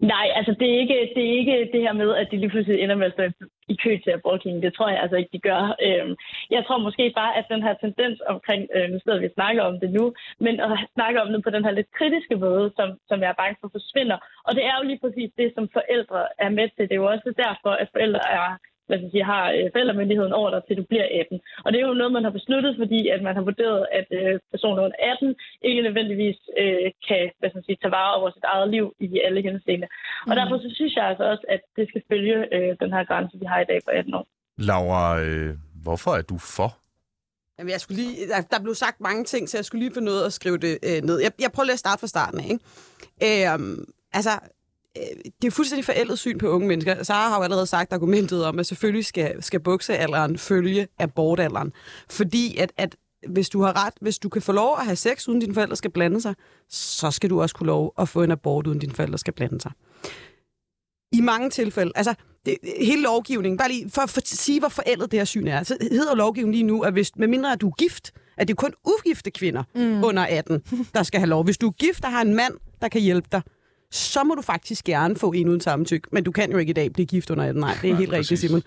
Nej, altså det er, ikke, det er ikke det her med, at de lige pludselig ender med at stå i kø til abortklinik. Det tror jeg altså ikke, de gør. Øhm, jeg tror måske bare, at den her tendens omkring, øh, nu sidder vi og snakker om det nu, men at snakke om det på den her lidt kritiske måde, som, som jeg er bange for forsvinder. Og det er jo lige præcis det, som forældre er med til. Det er jo også derfor, at forældre er hvad skal sige, har øh, forældremyndigheden over dig, til du bliver 18. Og det er jo noget, man har besluttet, fordi at man har vurderet, at øh, personer under 18 ikke nødvendigvis øh, kan hvad skal sige, tage vare over sit eget liv i alle henseende. Og mm. derfor så synes jeg altså også, at det skal følge øh, den her grænse, vi har i dag på 18 år. Laura, øh, hvorfor er du for? Jamen, jeg skulle lige, der, der blev sagt mange ting, så jeg skulle lige få noget at skrive det øh, ned. Jeg, jeg prøver lige at starte fra starten af. Ikke? Øh, altså, det er fuldstændig forældet syn på unge mennesker. Sara har jo allerede sagt argumentet om, at selvfølgelig skal, skal buksealderen følge abortalderen. Fordi at, at hvis du har ret, hvis du kan få lov at have sex, uden dine forældre skal blande sig, så skal du også kunne lov at få en abort, uden dine forældre skal blande sig. I mange tilfælde, altså det, hele lovgivningen, bare lige for, for at sige, hvor forældet det her syn er, så hedder lovgivningen lige nu, at hvis, medmindre at du er gift, at det er kun ugifte kvinder mm. under 18, der skal have lov. Hvis du er gift og har en mand, der kan hjælpe dig, så må du faktisk gerne få en uden samtykke. Men du kan jo ikke i dag blive gift under 18. Nej, det er helt rigtigt, Simon.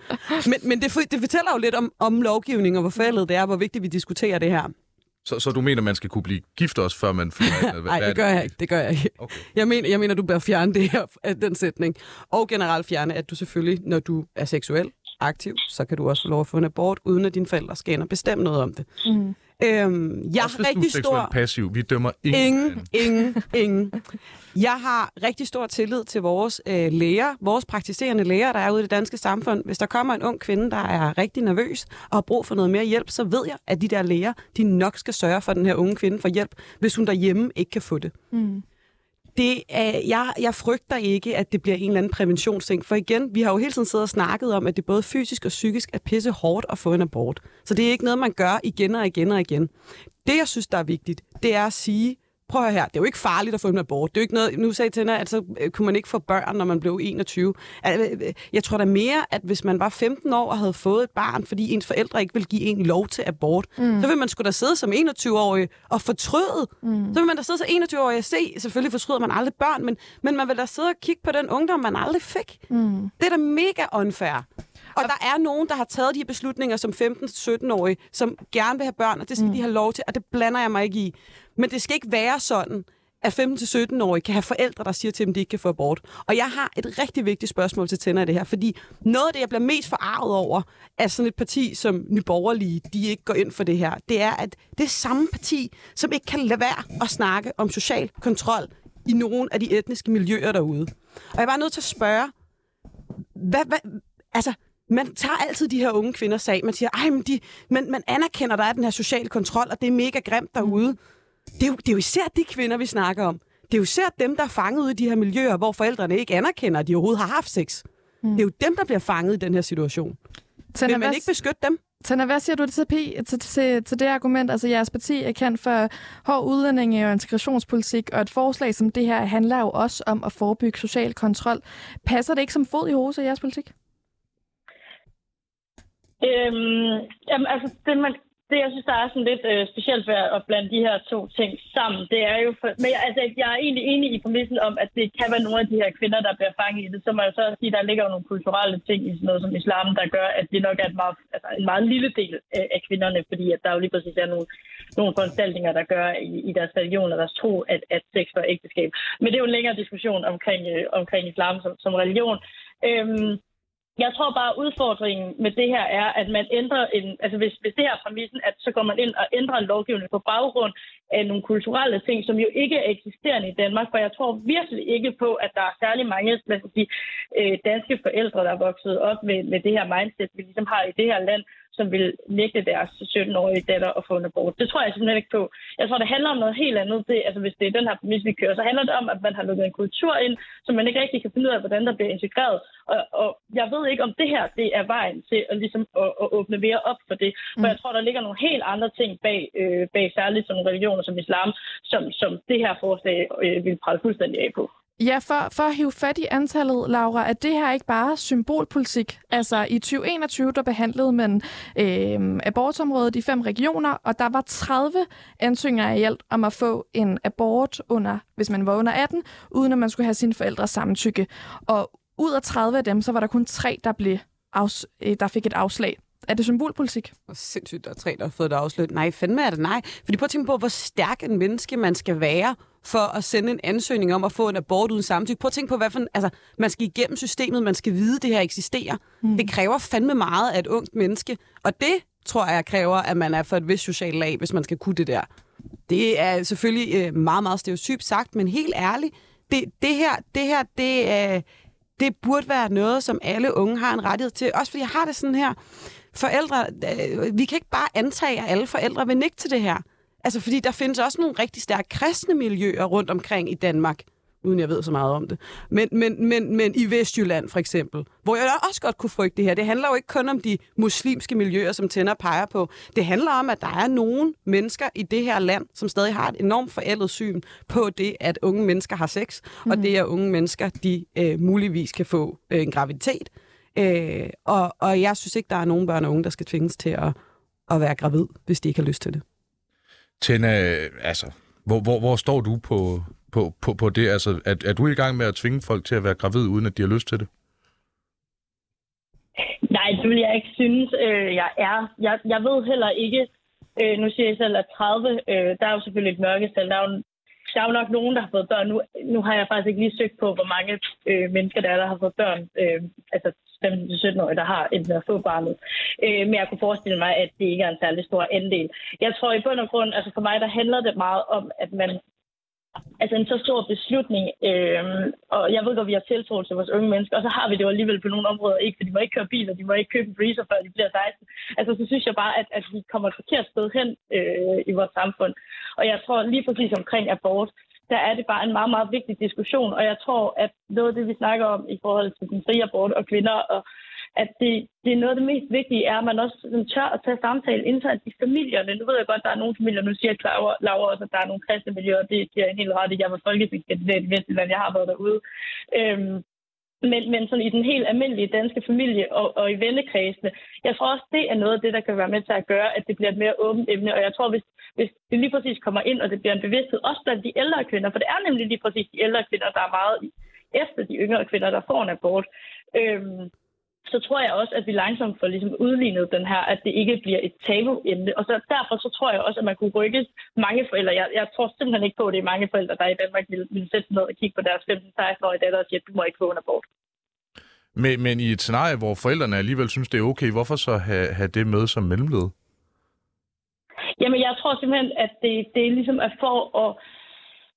Men, men det, det fortæller jo lidt om, om lovgivning og hvor fældet det er, hvor vigtigt vi diskuterer det her. Så, så du mener, man skal kunne blive gift også, før man fylder Nej, det gør jeg ikke. Det gør jeg ikke. Okay. Jeg, mener, jeg mener, du bør fjerne det her, den sætning. Og generelt fjerne, at du selvfølgelig, når du er seksuel aktiv, så kan du også få lov at få en abort, uden at dine forældre skal ind og bestemme noget om det. Mm. Øhm, jeg Også har rigtig stor... passiv. Vi dømmer ingen. Ingen, ingen, ingen. Jeg har rigtig stor tillid til vores øh, læger, vores praktiserende læger, der er ude i det danske samfund. Hvis der kommer en ung kvinde, der er rigtig nervøs og har brug for noget mere hjælp, så ved jeg, at de der læger, de nok skal sørge for, at den her unge kvinde får hjælp, hvis hun derhjemme ikke kan få det. Mm det er, jeg, jeg frygter ikke, at det bliver en eller anden præventionsting. For igen, vi har jo hele tiden siddet og snakket om, at det både fysisk og psykisk er pisse hårdt at få en abort. Så det er ikke noget, man gør igen og igen og igen. Det, jeg synes, der er vigtigt, det er at sige, prøv at her, det er jo ikke farligt at få en abort. Det er jo ikke noget, nu sagde Tænder, at så øh, kunne man ikke få børn, når man blev 21. Øh, øh, jeg tror da mere, at hvis man var 15 år og havde fået et barn, fordi ens forældre ikke vil give en lov til abort, mm. så vil man skulle da sidde som 21-årig og fortryde. Mm. Så vil man da sidde som 21-årig og se, selvfølgelig fortryder man aldrig børn, men, men man vil da sidde og kigge på den ungdom, man aldrig fik. Mm. Det er da mega unfair. Og der er nogen, der har taget de her beslutninger som 15-17-årige, som gerne vil have børn, og det skal mm. de have lov til, og det blander jeg mig ikke i. Men det skal ikke være sådan, at 15-17-årige kan have forældre, der siger til dem, at de ikke kan få abort. Og jeg har et rigtig vigtigt spørgsmål til Tænder i det her, fordi noget af det, jeg bliver mest forarvet over, at sådan et parti som Nyborgerlige, de ikke går ind for det her, det er, at det er samme parti, som ikke kan lade være at snakke om social kontrol i nogle af de etniske miljøer derude. Og jeg er bare nødt til at spørge, hvad, hvad, altså, man tager altid de her unge kvinder sag. Man siger, ej, men de, man, man anerkender, der er den her sociale kontrol, og det er mega grimt derude. Mm. Det er, jo, det er jo især de kvinder, vi snakker om. Det er jo især dem, der er fanget ud i de her miljøer, hvor forældrene ikke anerkender, at de overhovedet har haft sex. Mm. Det er jo dem, der bliver fanget i den her situation. Tænder, Vil man hvad, ikke beskytte dem? Tanna, hvad siger du til, til, til, til det argument? Altså, jeres parti er kendt for hård udlændinge og integrationspolitik, og et forslag som det her handler jo også om at forebygge social kontrol. Passer det ikke som fod i hose i jeres politik? Øhm, jamen, altså, det, man, det, jeg synes, der er sådan lidt øh, specielt ved at blande de her to ting sammen, det er jo... For, men altså, jeg er egentlig enig i præmissen om, at det kan være nogle af de her kvinder, der bliver fanget i det. Så må jeg så sige, der ligger jo nogle kulturelle ting i sådan noget som islam, der gør, at det nok er et meget, altså, en meget lille del af, af kvinderne, fordi at der jo lige præcis er nogle, nogle foranstaltninger, der gør i, i deres religion og deres tro, at, at sex var ægteskab. Men det er jo en længere diskussion omkring, øh, omkring islam som, som religion. Øhm, jeg tror bare, at udfordringen med det her er, at man ændrer en... Altså hvis, hvis det her er præmissen, at så går man ind og ændrer en lovgivning på baggrund af nogle kulturelle ting, som jo ikke er eksisterende i Danmark. For jeg tror virkelig ikke på, at der er særlig mange hvad skal sige, øh, danske forældre, der er vokset op med, med det her mindset, vi ligesom har i det her land, som vil nægte deres 17-årige datter at få en abort. Det tror jeg simpelthen ikke på. Jeg tror, det handler om noget helt andet. Det, altså, hvis det er den her præmis, vi kører, så handler det om, at man har lukket en kultur ind, som man ikke rigtig kan finde ud af, hvordan der bliver integreret. Og, og jeg ved ikke, om det her det er vejen til at, ligesom, at, at åbne mere op for det. For mm. jeg tror, der ligger nogle helt andre ting bag, øh, bag særligt sådan religioner som islam, som, som det her forslag øh, vil prale fuldstændig af på. Ja, for, for at hive fat i antallet, Laura, at det her ikke bare symbolpolitik. Altså i 2021, der behandlede man øh, abortområdet i fem regioner, og der var 30 ansøgninger i alt om at få en abort, under, hvis man var under 18, uden at man skulle have sine forældres samtykke. Og ud af 30 af dem, så var der kun tre, der, blev afs- øh, der fik et afslag. Er det symbolpolitik? Hvor sindssygt, der er tre, der har fået det afslag. Nej, fandme er det nej. Fordi prøv at tænke på, hvor stærk en menneske man skal være, for at sende en ansøgning om at få en abort uden samtykke. Prøv at tænke på, hvad for, altså, man skal igennem systemet, man skal vide, at det her eksisterer. Mm. Det kræver fandme meget af et ungt menneske, og det tror jeg kræver, at man er for et vist socialt lag, hvis man skal kunne det der. Det er selvfølgelig øh, meget, meget stereotypt sagt, men helt ærligt, det, det her, det her, det, øh, det burde være noget, som alle unge har en rettighed til. Også fordi jeg har det sådan her, forældre, øh, vi kan ikke bare antage, at alle forældre vil nikke til det her. Altså, fordi der findes også nogle rigtig stærke kristne miljøer rundt omkring i Danmark, uden jeg ved så meget om det. Men, men, men, men i Vestjylland for eksempel, hvor jeg også godt kunne frygte det her. Det handler jo ikke kun om de muslimske miljøer, som tænder peger på. Det handler om, at der er nogle mennesker i det her land, som stadig har et enormt forældet syn på det, at unge mennesker har sex, mm. og det er unge mennesker, de øh, muligvis kan få øh, en graviditet. Øh, og, og jeg synes ikke, der er nogen børn og unge, der skal tvinges til at, at være gravid, hvis de ikke har lyst til det. Tæna, altså, hvor, hvor, hvor står du på, på, på, på det? Altså, er, er du i gang med at tvinge folk til at være gravid, uden at de har lyst til det? Nej, det vil jeg ikke synes, øh, jeg er. Jeg, jeg ved heller ikke, øh, nu siger jeg selv, at 30, øh, der er jo selvfølgelig et mørketal, Der er jo, der er jo nok nogen, der har fået børn. Nu, nu har jeg faktisk ikke lige søgt på, hvor mange øh, mennesker der er, der har fået børn. Øh, altså 15-17-årige, der har enten at få barnet. Øh, men jeg kunne forestille mig, at det ikke er en særlig stor andel. Jeg tror i bund og grund, altså for mig, der handler det meget om, at man altså en så stor beslutning, øh, og jeg ved godt, vi har tiltro til vores unge mennesker, og så har vi det jo alligevel på nogle områder ikke, for de må ikke køre bil, og de må ikke købe en breezer, før de bliver 16. Altså så synes jeg bare, at, at vi kommer et forkert sted hen øh, i vores samfund. Og jeg tror lige præcis omkring abort, der er det bare en meget, meget vigtig diskussion. Og jeg tror, at noget af det, vi snakker om i forhold til den frie abort og kvinder, og at det, det er noget af det mest vigtige, er, at man også sådan, tør at tage samtale internt i familierne. Nu ved jeg godt, at der er nogle familier, nu siger Laura, Laura også, at der er nogle kristne miljøer, og det giver en helt ret i. Jeg var folketingskandidat i Vestjylland, jeg har været derude. Øhm, men, men sådan i den helt almindelige danske familie og, og i vennekredsene, jeg tror også, det er noget af det, der kan være med til at gøre, at det bliver et mere åbent emne. Og jeg tror, hvis, hvis det lige præcis kommer ind, og det bliver en bevidsthed, også blandt de ældre kvinder, for det er nemlig lige præcis de ældre kvinder, der er meget efter de yngre kvinder, der får en abort, øhm, så tror jeg også, at vi langsomt får ligesom udlignet den her, at det ikke bliver et tabu-emne. Og så derfor så tror jeg også, at man kunne rykke mange forældre. Jeg, jeg tror simpelthen ikke på, at det er mange forældre, der i Danmark vil, vil sætte ned og kigge på deres 15-16-årige datter og sige, at du må ikke få en abort. Men, men i et scenarie, hvor forældrene alligevel synes, det er okay, hvorfor så have, have det med som mellemled? Jamen, jeg tror simpelthen, at det, det er ligesom at få at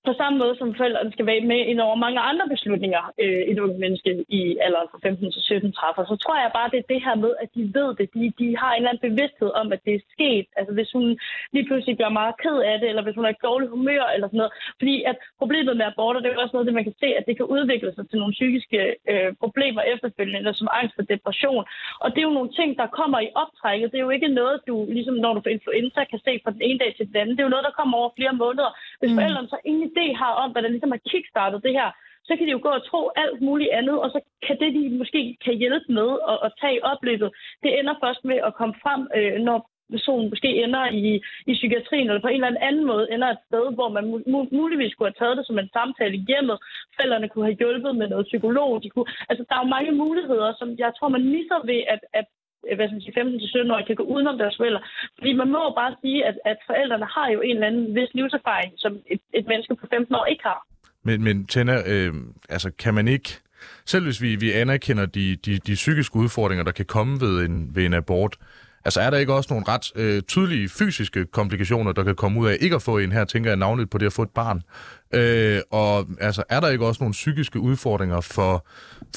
på samme måde som forældrene skal være med ind over mange andre beslutninger, øh, et unge menneske i alderen fra 15 til 17 træffer, så tror jeg bare, det er det her med, at de ved det. De, de har en eller anden bevidsthed om, at det er sket. Altså hvis hun lige pludselig bliver meget ked af det, eller hvis hun er i dårlig humør eller sådan noget. Fordi at problemet med aborter, det er også noget, det man kan se, at det kan udvikle sig til nogle psykiske øh, problemer efterfølgende, eller som angst og depression. Og det er jo nogle ting, der kommer i optrækket. Det er jo ikke noget, du ligesom når du får influenza kan se fra den ene dag til den anden. Det er jo noget, der kommer over flere måneder. Hvis mm. forældrene så ingen idé har om, hvad der ligesom har kickstartet det her, så kan de jo gå og tro alt muligt andet, og så kan det, de måske kan hjælpe med at, at tage opløbet, det ender først med at komme frem, øh, når personen måske ender i, i psykiatrien, eller på en eller anden måde ender et sted, hvor man mu- muligvis kunne have taget det som en samtale i hjemmet. Forældrene kunne have hjulpet med noget psykolog. De kunne, altså, der er jo mange muligheder, som jeg tror, man misser ved, at, at Øh, hvad skal man sige, 15-17 år kan gå udenom deres forældre. Fordi man må bare sige, at, at forældrene har jo en eller anden vis livserfaring, som et, et menneske på 15 år ikke har. Men, men Tænder, øh, altså kan man ikke selv hvis vi, vi anerkender de, de, de psykiske udfordringer, der kan komme ved en, ved en abort, altså er der ikke også nogle ret øh, tydelige fysiske komplikationer, der kan komme ud af ikke at få en her, tænker jeg navnligt på det at få et barn. Øh, og altså er der ikke også nogle psykiske udfordringer for,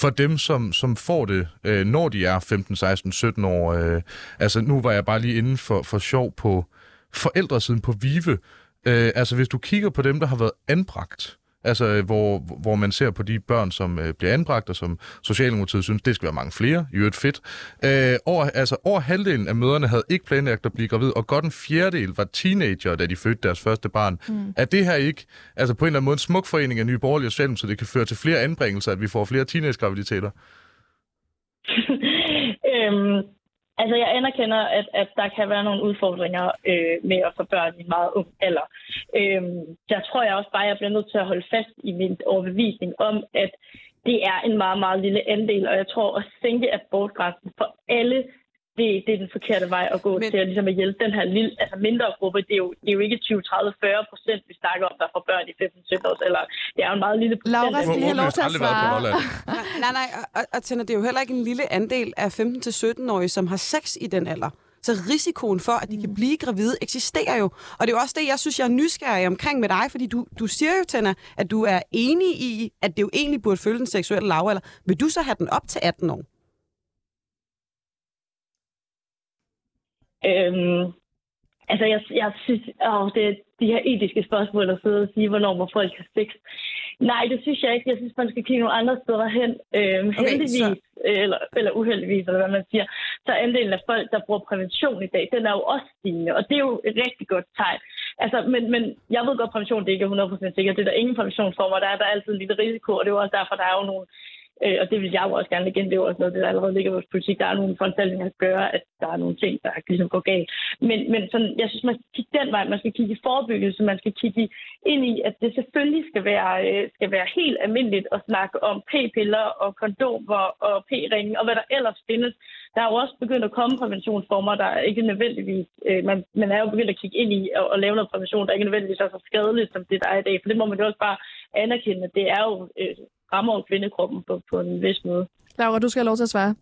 for dem, som, som får det, øh, når de er 15, 16, 17 år? Øh, altså nu var jeg bare lige inde for, for sjov på forældresiden på Vive, Øh, altså, hvis du kigger på dem, der har været anbragt, altså øh, hvor, hvor man ser på de børn, som øh, bliver anbragt, og som Socialdemokratiet synes, det skal være mange flere, i øvrigt fedt. Øh, over, altså, over halvdelen af møderne havde ikke planlagt at blive gravid, og godt en fjerdedel var teenager, da de fødte deres første barn. Mm. Er det her ikke, altså på en eller anden måde, en smuk forening af Nye Borgerlige og Socialdemokratiet, det kan føre til flere anbringelser, at vi får flere teenage-graviditeter? øhm, Altså, jeg anerkender, at, at der kan være nogle udfordringer øh, med at få børn i en meget ung alder. Øh, der tror jeg også bare, at jeg bliver nødt til at holde fast i min overbevisning om, at det er en meget, meget lille andel, og jeg tror at sænke abortgrænsen for alle det, det er den forkerte vej at gå Men... til at, ligesom at hjælpe den her lille, altså mindre gruppe. Det er jo, det er jo ikke 20, 30, 40 procent, vi snakker om, der får børn i 15, 17 år. Eller det er jo en meget lille procent. Laura, skal have lov til at svare? nej, nej, og, og Tænder, det er jo heller ikke en lille andel af 15-17-årige, som har sex i den alder. Så risikoen for, at de kan blive gravide, eksisterer jo. Og det er jo også det, jeg synes, jeg er nysgerrig omkring med dig, fordi du, du siger jo, Tanna, at du er enig i, at det jo egentlig burde følge den seksuelle lavalder. Vil du så have den op til 18 år? Øhm, altså, jeg, jeg synes, åh, det er de her etiske spørgsmål at sidde og sige, hvornår må folk have sex. Nej, det synes jeg ikke. Jeg synes, man skal kigge nogle andre steder hen. Øhm, okay, heldigvis, så... eller, eller uheldigvis, eller hvad man siger, så er andelen af folk, der bruger prævention i dag, den er jo også stigende, og det er jo et rigtig godt tegn. Altså, men, men jeg ved godt, at prævention det ikke er 100% sikkert. Det er der ingen præventionsformer. Der er der altid en lille risiko, og det er jo også derfor, der er jo nogle Øh, og det vil jeg jo også gerne igen. Det er jo også noget, der allerede ligger i vores politik. Der er nogle foranstaltninger, der gør, at der er nogle ting, der ligesom går galt. Men, men sådan, jeg synes, man skal kigge den vej. Man skal kigge i forebyggelse. Man skal kigge ind i, at det selvfølgelig skal være, øh, skal være helt almindeligt at snakke om p-piller og kondomer og p-ringe og hvad der ellers findes. Der er jo også begyndt at komme præventionsformer, der er ikke nødvendigvis... Øh, man, man er jo begyndt at kigge ind i og, og lave noget prævention, der ikke nødvendigvis er så skadeligt, som det der er i dag. For det må man jo også bare anerkende. Det er jo øh, rammer kvindekroppen på, på en vis måde. Laura, du skal have lov til at svare.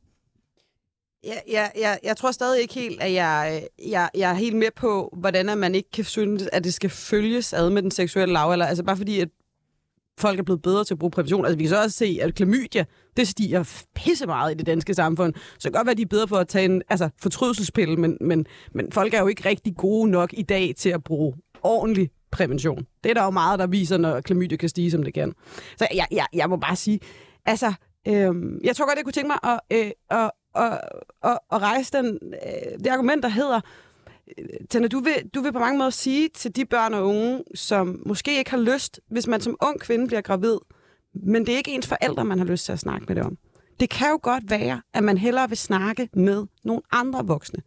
Ja, ja, ja, jeg tror stadig ikke helt, at jeg, jeg, jeg er helt med på, hvordan at man ikke kan synes, at det skal følges ad med den seksuelle lavalder. Altså bare fordi, at folk er blevet bedre til at bruge prævention. Altså vi kan så også se, at klamydia, det stiger pisse meget i det danske samfund. Så det kan godt være, at de er bedre på at tage en altså, fortrydelsespille, men, men, men folk er jo ikke rigtig gode nok i dag til at bruge ordentlig prævention. Det er der jo meget, der viser, når klamydia kan stige, som det kan. Så jeg, jeg, jeg må bare sige, altså, øhm, jeg tror godt, jeg kunne tænke mig at, øh, at, at, at, at rejse den, øh, det argument, der hedder, øh, Tanne, du vil, du vil på mange måder sige til de børn og unge, som måske ikke har lyst, hvis man som ung kvinde bliver gravid, men det er ikke ens forældre, man har lyst til at snakke med det om. Det kan jo godt være, at man hellere vil snakke med nogle andre voksne.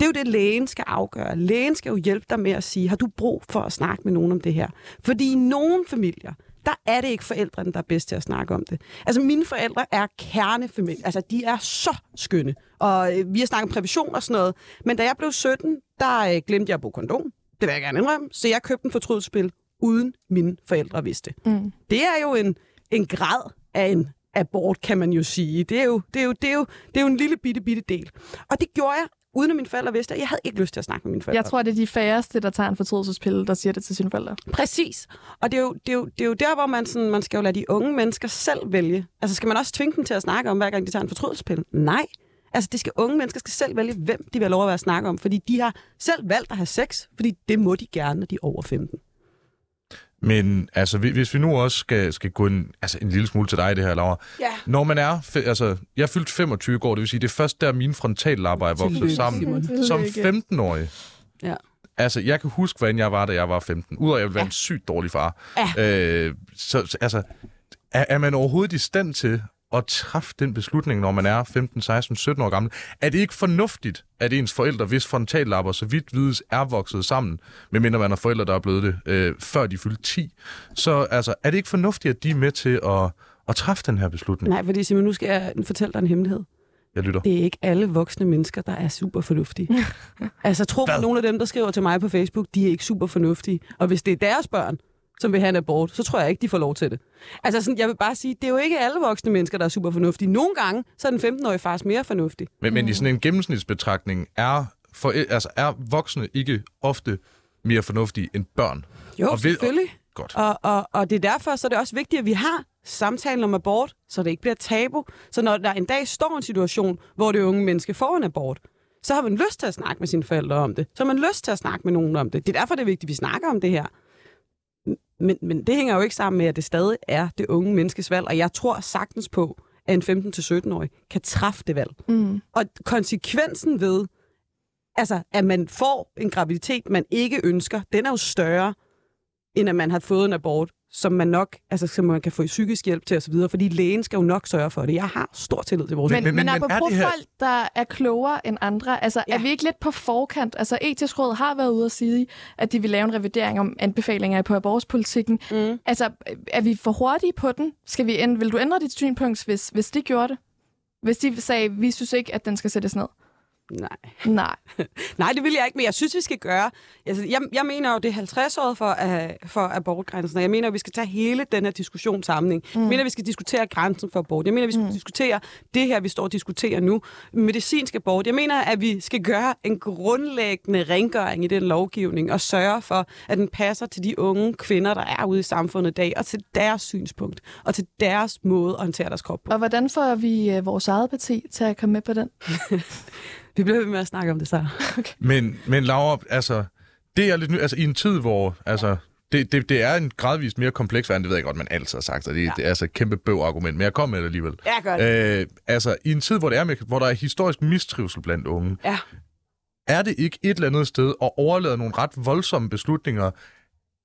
Det er jo det, lægen skal afgøre. Lægen skal jo hjælpe dig med at sige, har du brug for at snakke med nogen om det her? Fordi i nogle familier, der er det ikke forældrene, der er bedst til at snakke om det. Altså, mine forældre er kernefamilie. Altså, de er så skønne. Og øh, vi har snakket om prævision og sådan noget. Men da jeg blev 17, der øh, glemte jeg at bruge kondom. Det vil jeg gerne indrømme. Så jeg købte en fortrydelsespil, uden mine forældre vidste. Mm. Det er jo en, en grad af en abort, kan man jo sige. Det er jo, det er jo, det er jo, det er jo en lille bitte, bitte del. Og det gjorde jeg uden at mine forældre vidste Jeg havde ikke lyst til at snakke med mine forældre. Jeg tror, det er de færreste, der tager en fortrydelsespille, der siger det til sine forældre. Præcis. Og det er jo, det er jo, det er jo der, hvor man, sådan, man skal jo lade de unge mennesker selv vælge. Altså, skal man også tvinge dem til at snakke om, hver gang de tager en fortrydelsespille? Nej. Altså, det skal unge mennesker skal selv vælge, hvem de vil have lov at være snakke om, fordi de har selv valgt at have sex, fordi det må de gerne, når de er over 15. Men altså, hvis vi nu også skal, skal gå en, altså, en lille smule til dig det her, Laura. Ja. Når man er, altså, jeg er fyldt 25 år, det vil sige, det er først der, mine frontallapper er vokset sammen. Simon. Som 15-årig. Ja. Altså, jeg kan huske, hvordan jeg var, da jeg var 15. Udover at jeg ville være ja. en sygt dårlig far. Ja. Øh, så, altså, er, er man overhovedet i stand til at træffe den beslutning, når man er 15, 16, 17 år gammel. Er det ikke fornuftigt, at ens forældre, hvis frontallapper så vidt vides er vokset sammen, medmindre man har forældre, der er blevet det, øh, før de fyldte 10, så altså, er det ikke fornuftigt, at de er med til at, at træffe den her beslutning? Nej, fordi Simon, nu skal jeg fortælle dig en hemmelighed. Jeg lytter. Det er ikke alle voksne mennesker, der er super fornuftige. altså, tro på nogle af dem, der skriver til mig på Facebook, de er ikke super fornuftige. Og hvis det er deres børn, som vil have en abort, så tror jeg ikke, de får lov til det. Altså, sådan, jeg vil bare sige, det er jo ikke alle voksne mennesker, der er super fornuftige. Nogle gange, så er den 15-årige faktisk mere fornuftig. Men, men i sådan en gennemsnitsbetragtning er, for, altså, er voksne ikke ofte mere fornuftige end børn? Jo, Og ved- selvfølgelig. Godt. Og, og, og det er derfor, så er det også vigtigt, at vi har samtalen om abort, så det ikke bliver tabu. Så når der en dag står en situation, hvor det unge menneske får en abort, så har man lyst til at snakke med sine forældre om det. Så har man lyst til at snakke med nogen om det. Det er derfor, det er vigtigt, at vi snakker om det her. Men, men det hænger jo ikke sammen med, at det stadig er det unge menneskes valg. Og jeg tror sagtens på, at en 15-17-årig kan træffe det valg. Mm. Og konsekvensen ved, altså, at man får en graviditet, man ikke ønsker, den er jo større, end at man har fået en abort, som man nok, altså som man kan få i psykisk hjælp til osv., fordi lægen skal jo nok sørge for det. Jeg har stor tillid til vores Men, men, men, men er apropos det her- folk, der er klogere end andre, altså ja. Er vi ikke lidt på forkant? Altså etisk råd har været ude at sige, at de vil lave en revidering om anbefalinger på abortspolitikken. Mm. Altså er vi for hurtige på den? Skal vi ænd- vil du ændre dit synspunkt, hvis, hvis de gjorde det? Hvis de sagde, vi synes ikke, at den skal sættes ned? Nej. Nej. Nej, det vil jeg ikke, men jeg synes, vi skal gøre... Altså, jeg, jeg mener jo, det er 50 år for, uh, for abortgrænsen, og jeg mener, at vi skal tage hele den her diskussion sammenhæng. Mm. Jeg mener, at vi skal diskutere grænsen for abort. Jeg mener, at vi skal mm. diskutere det her, vi står og diskuterer nu. Medicinsk abort. Jeg mener, at vi skal gøre en grundlæggende rengøring i den lovgivning, og sørge for, at den passer til de unge kvinder, der er ude i samfundet i dag, og til deres synspunkt, og til deres måde at håndtere deres krop på. Og hvordan får vi øh, vores eget parti til at komme med på den? Vi bliver ved med at snakke om det så. Men, men Laura, altså, det er lidt ny, altså i en tid, hvor, altså, det, det, det er en gradvist mere kompleks verden, det ved jeg godt, man altid har sagt, og det, ja. det er altså et kæmpe bøv argument, men jeg kommer med det alligevel. Ja, gør det. Øh, altså, i en tid, hvor, det er hvor der er historisk mistrivsel blandt unge, Ja. er det ikke et eller andet sted at overlade nogle ret voldsomme beslutninger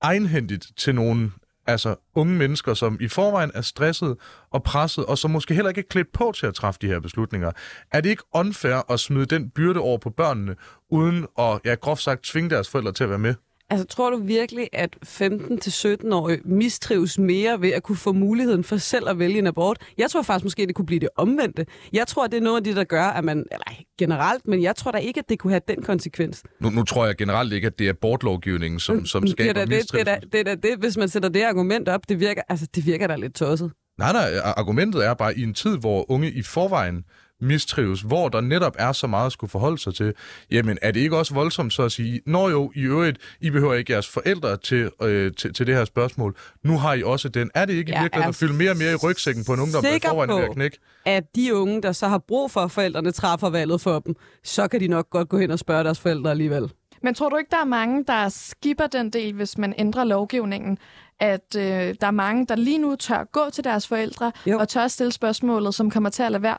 egenhændigt til nogle altså, unge mennesker, som i forvejen er stresset og presset, og som måske heller ikke er klædt på til at træffe de her beslutninger. Er det ikke unfair at smide den byrde over på børnene, uden at, ja, groft sagt, tvinge deres forældre til at være med? Altså, tror du virkelig, at 15-17-årige mistrives mere ved at kunne få muligheden for selv at vælge en abort? Jeg tror faktisk måske, det kunne blive det omvendte. Jeg tror, det er noget af det, der gør, at man, eller generelt, men jeg tror da ikke, at det kunne have den konsekvens. Nu, nu tror jeg generelt ikke, at det er abortlovgivningen, som, som det, er skaber da det, det, er da, det er da det, hvis man sætter det argument op, det virker, altså, det virker da lidt tosset. Nej, nej, argumentet er bare, i en tid, hvor unge i forvejen mistrives, hvor der netop er så meget at skulle forholde sig til, jamen er det ikke også voldsomt så at sige, når jo, i øvrigt, I behøver ikke jeres forældre til, øh, til, til det her spørgsmål, nu har I også den. Er det ikke i Jeg virkeligheden er at fylde mere og mere i rygsækken på en ungdom, der i forvejen er ved at på- knække? At de unge, der så har brug for, at forældrene træffer valget for dem, så kan de nok godt gå hen og spørge deres forældre alligevel. Men tror du ikke, der er mange, der skipper den del, hvis man ændrer lovgivningen? At øh, der er mange, der lige nu tør gå til deres forældre Jo. og tør stille spørgsmålet, som kommer til at lade være?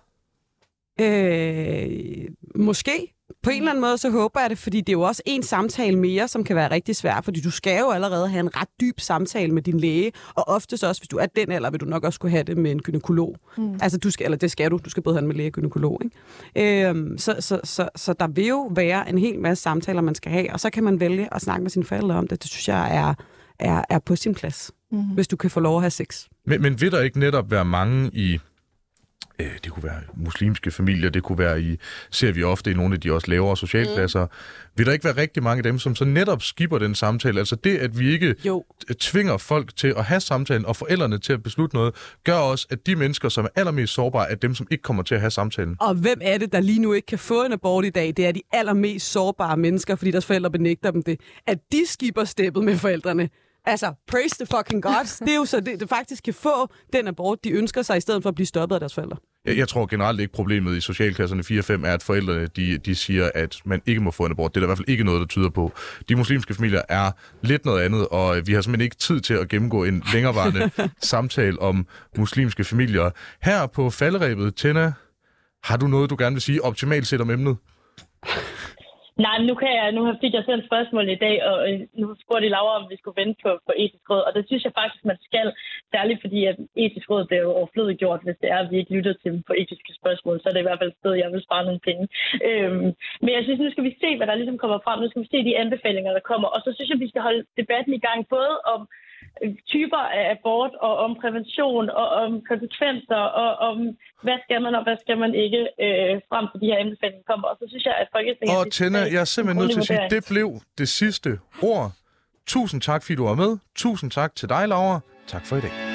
Øh, måske. På en eller anden måde, så håber jeg det, fordi det er jo også en samtale mere, som kan være rigtig svær, fordi du skal jo allerede have en ret dyb samtale med din læge, og oftest også, hvis du er den alder, vil du nok også skulle have det med en gynekolog. Mm. Altså, du skal, eller det skal du, du skal både have den med læge og gynekolog, ikke? Øhm, så, så, så, så der vil jo være en hel masse samtaler, man skal have, og så kan man vælge at snakke med sine forældre om det. Det synes jeg er, er, er på sin plads, mm. hvis du kan få lov at have sex. Men, men vil der ikke netop være mange i, øh, det kunne være muslimske familier, det kunne være i, ser vi ofte i nogle af de også lavere socialklasser, mm. vil der ikke være rigtig mange af dem, som så netop skipper den samtale? Altså det, at vi ikke Jo. tvinger folk til at have samtalen, og forældrene til at beslutte noget, gør også, at de mennesker, som er allermest sårbare, er dem, som ikke kommer til at have samtalen. Og hvem er det, der lige nu ikke kan få en abort i dag? Det er de allermest sårbare mennesker, fordi deres forældre benægter dem det. At de skipper steppet med forældrene. Altså, praise the fucking gods. Det er jo så, det, det faktisk kan få den abort, de ønsker sig, i stedet for at blive stoppet af deres forældre. Jeg, jeg tror generelt ikke, problemet i socialklasserne 4-5 er, at forældrene de, de siger, at man ikke må få en abort. Det er der i hvert fald ikke noget, der tyder på. De muslimske familier er lidt noget andet, og vi har simpelthen ikke tid til at gennemgå en længerevarende samtale om muslimske familier. Her på falderæbet, Tenna, har du noget, du gerne vil sige optimalt set om emnet? Nej, nu, kan jeg, nu fik jeg selv et spørgsmål i dag, og øh, nu spurgte I Laura, om vi skulle vente på, på etisk råd, og det synes jeg faktisk, man skal, særligt fordi at etisk råd bliver jo overflødigt gjort, hvis det er, at vi ikke lytter til dem på etiske spørgsmål, så er det i hvert fald et sted, jeg vil spare nogle penge. Øhm, men jeg synes, nu skal vi se, hvad der ligesom kommer frem, nu skal vi se de anbefalinger, der kommer, og så synes jeg, vi skal holde debatten i gang, både om typer af abort, og om prævention, og om konsekvenser, og om hvad skal man, og hvad skal man ikke, øh, frem til de her anbefalinger kommer. Og så synes jeg, at Folketinget... Og Tenna, jeg er simpelthen nødt til at sige, det blev det sidste ord. Tusind tak, fordi du var med. Tusind tak til dig, Laura. Tak for i dag.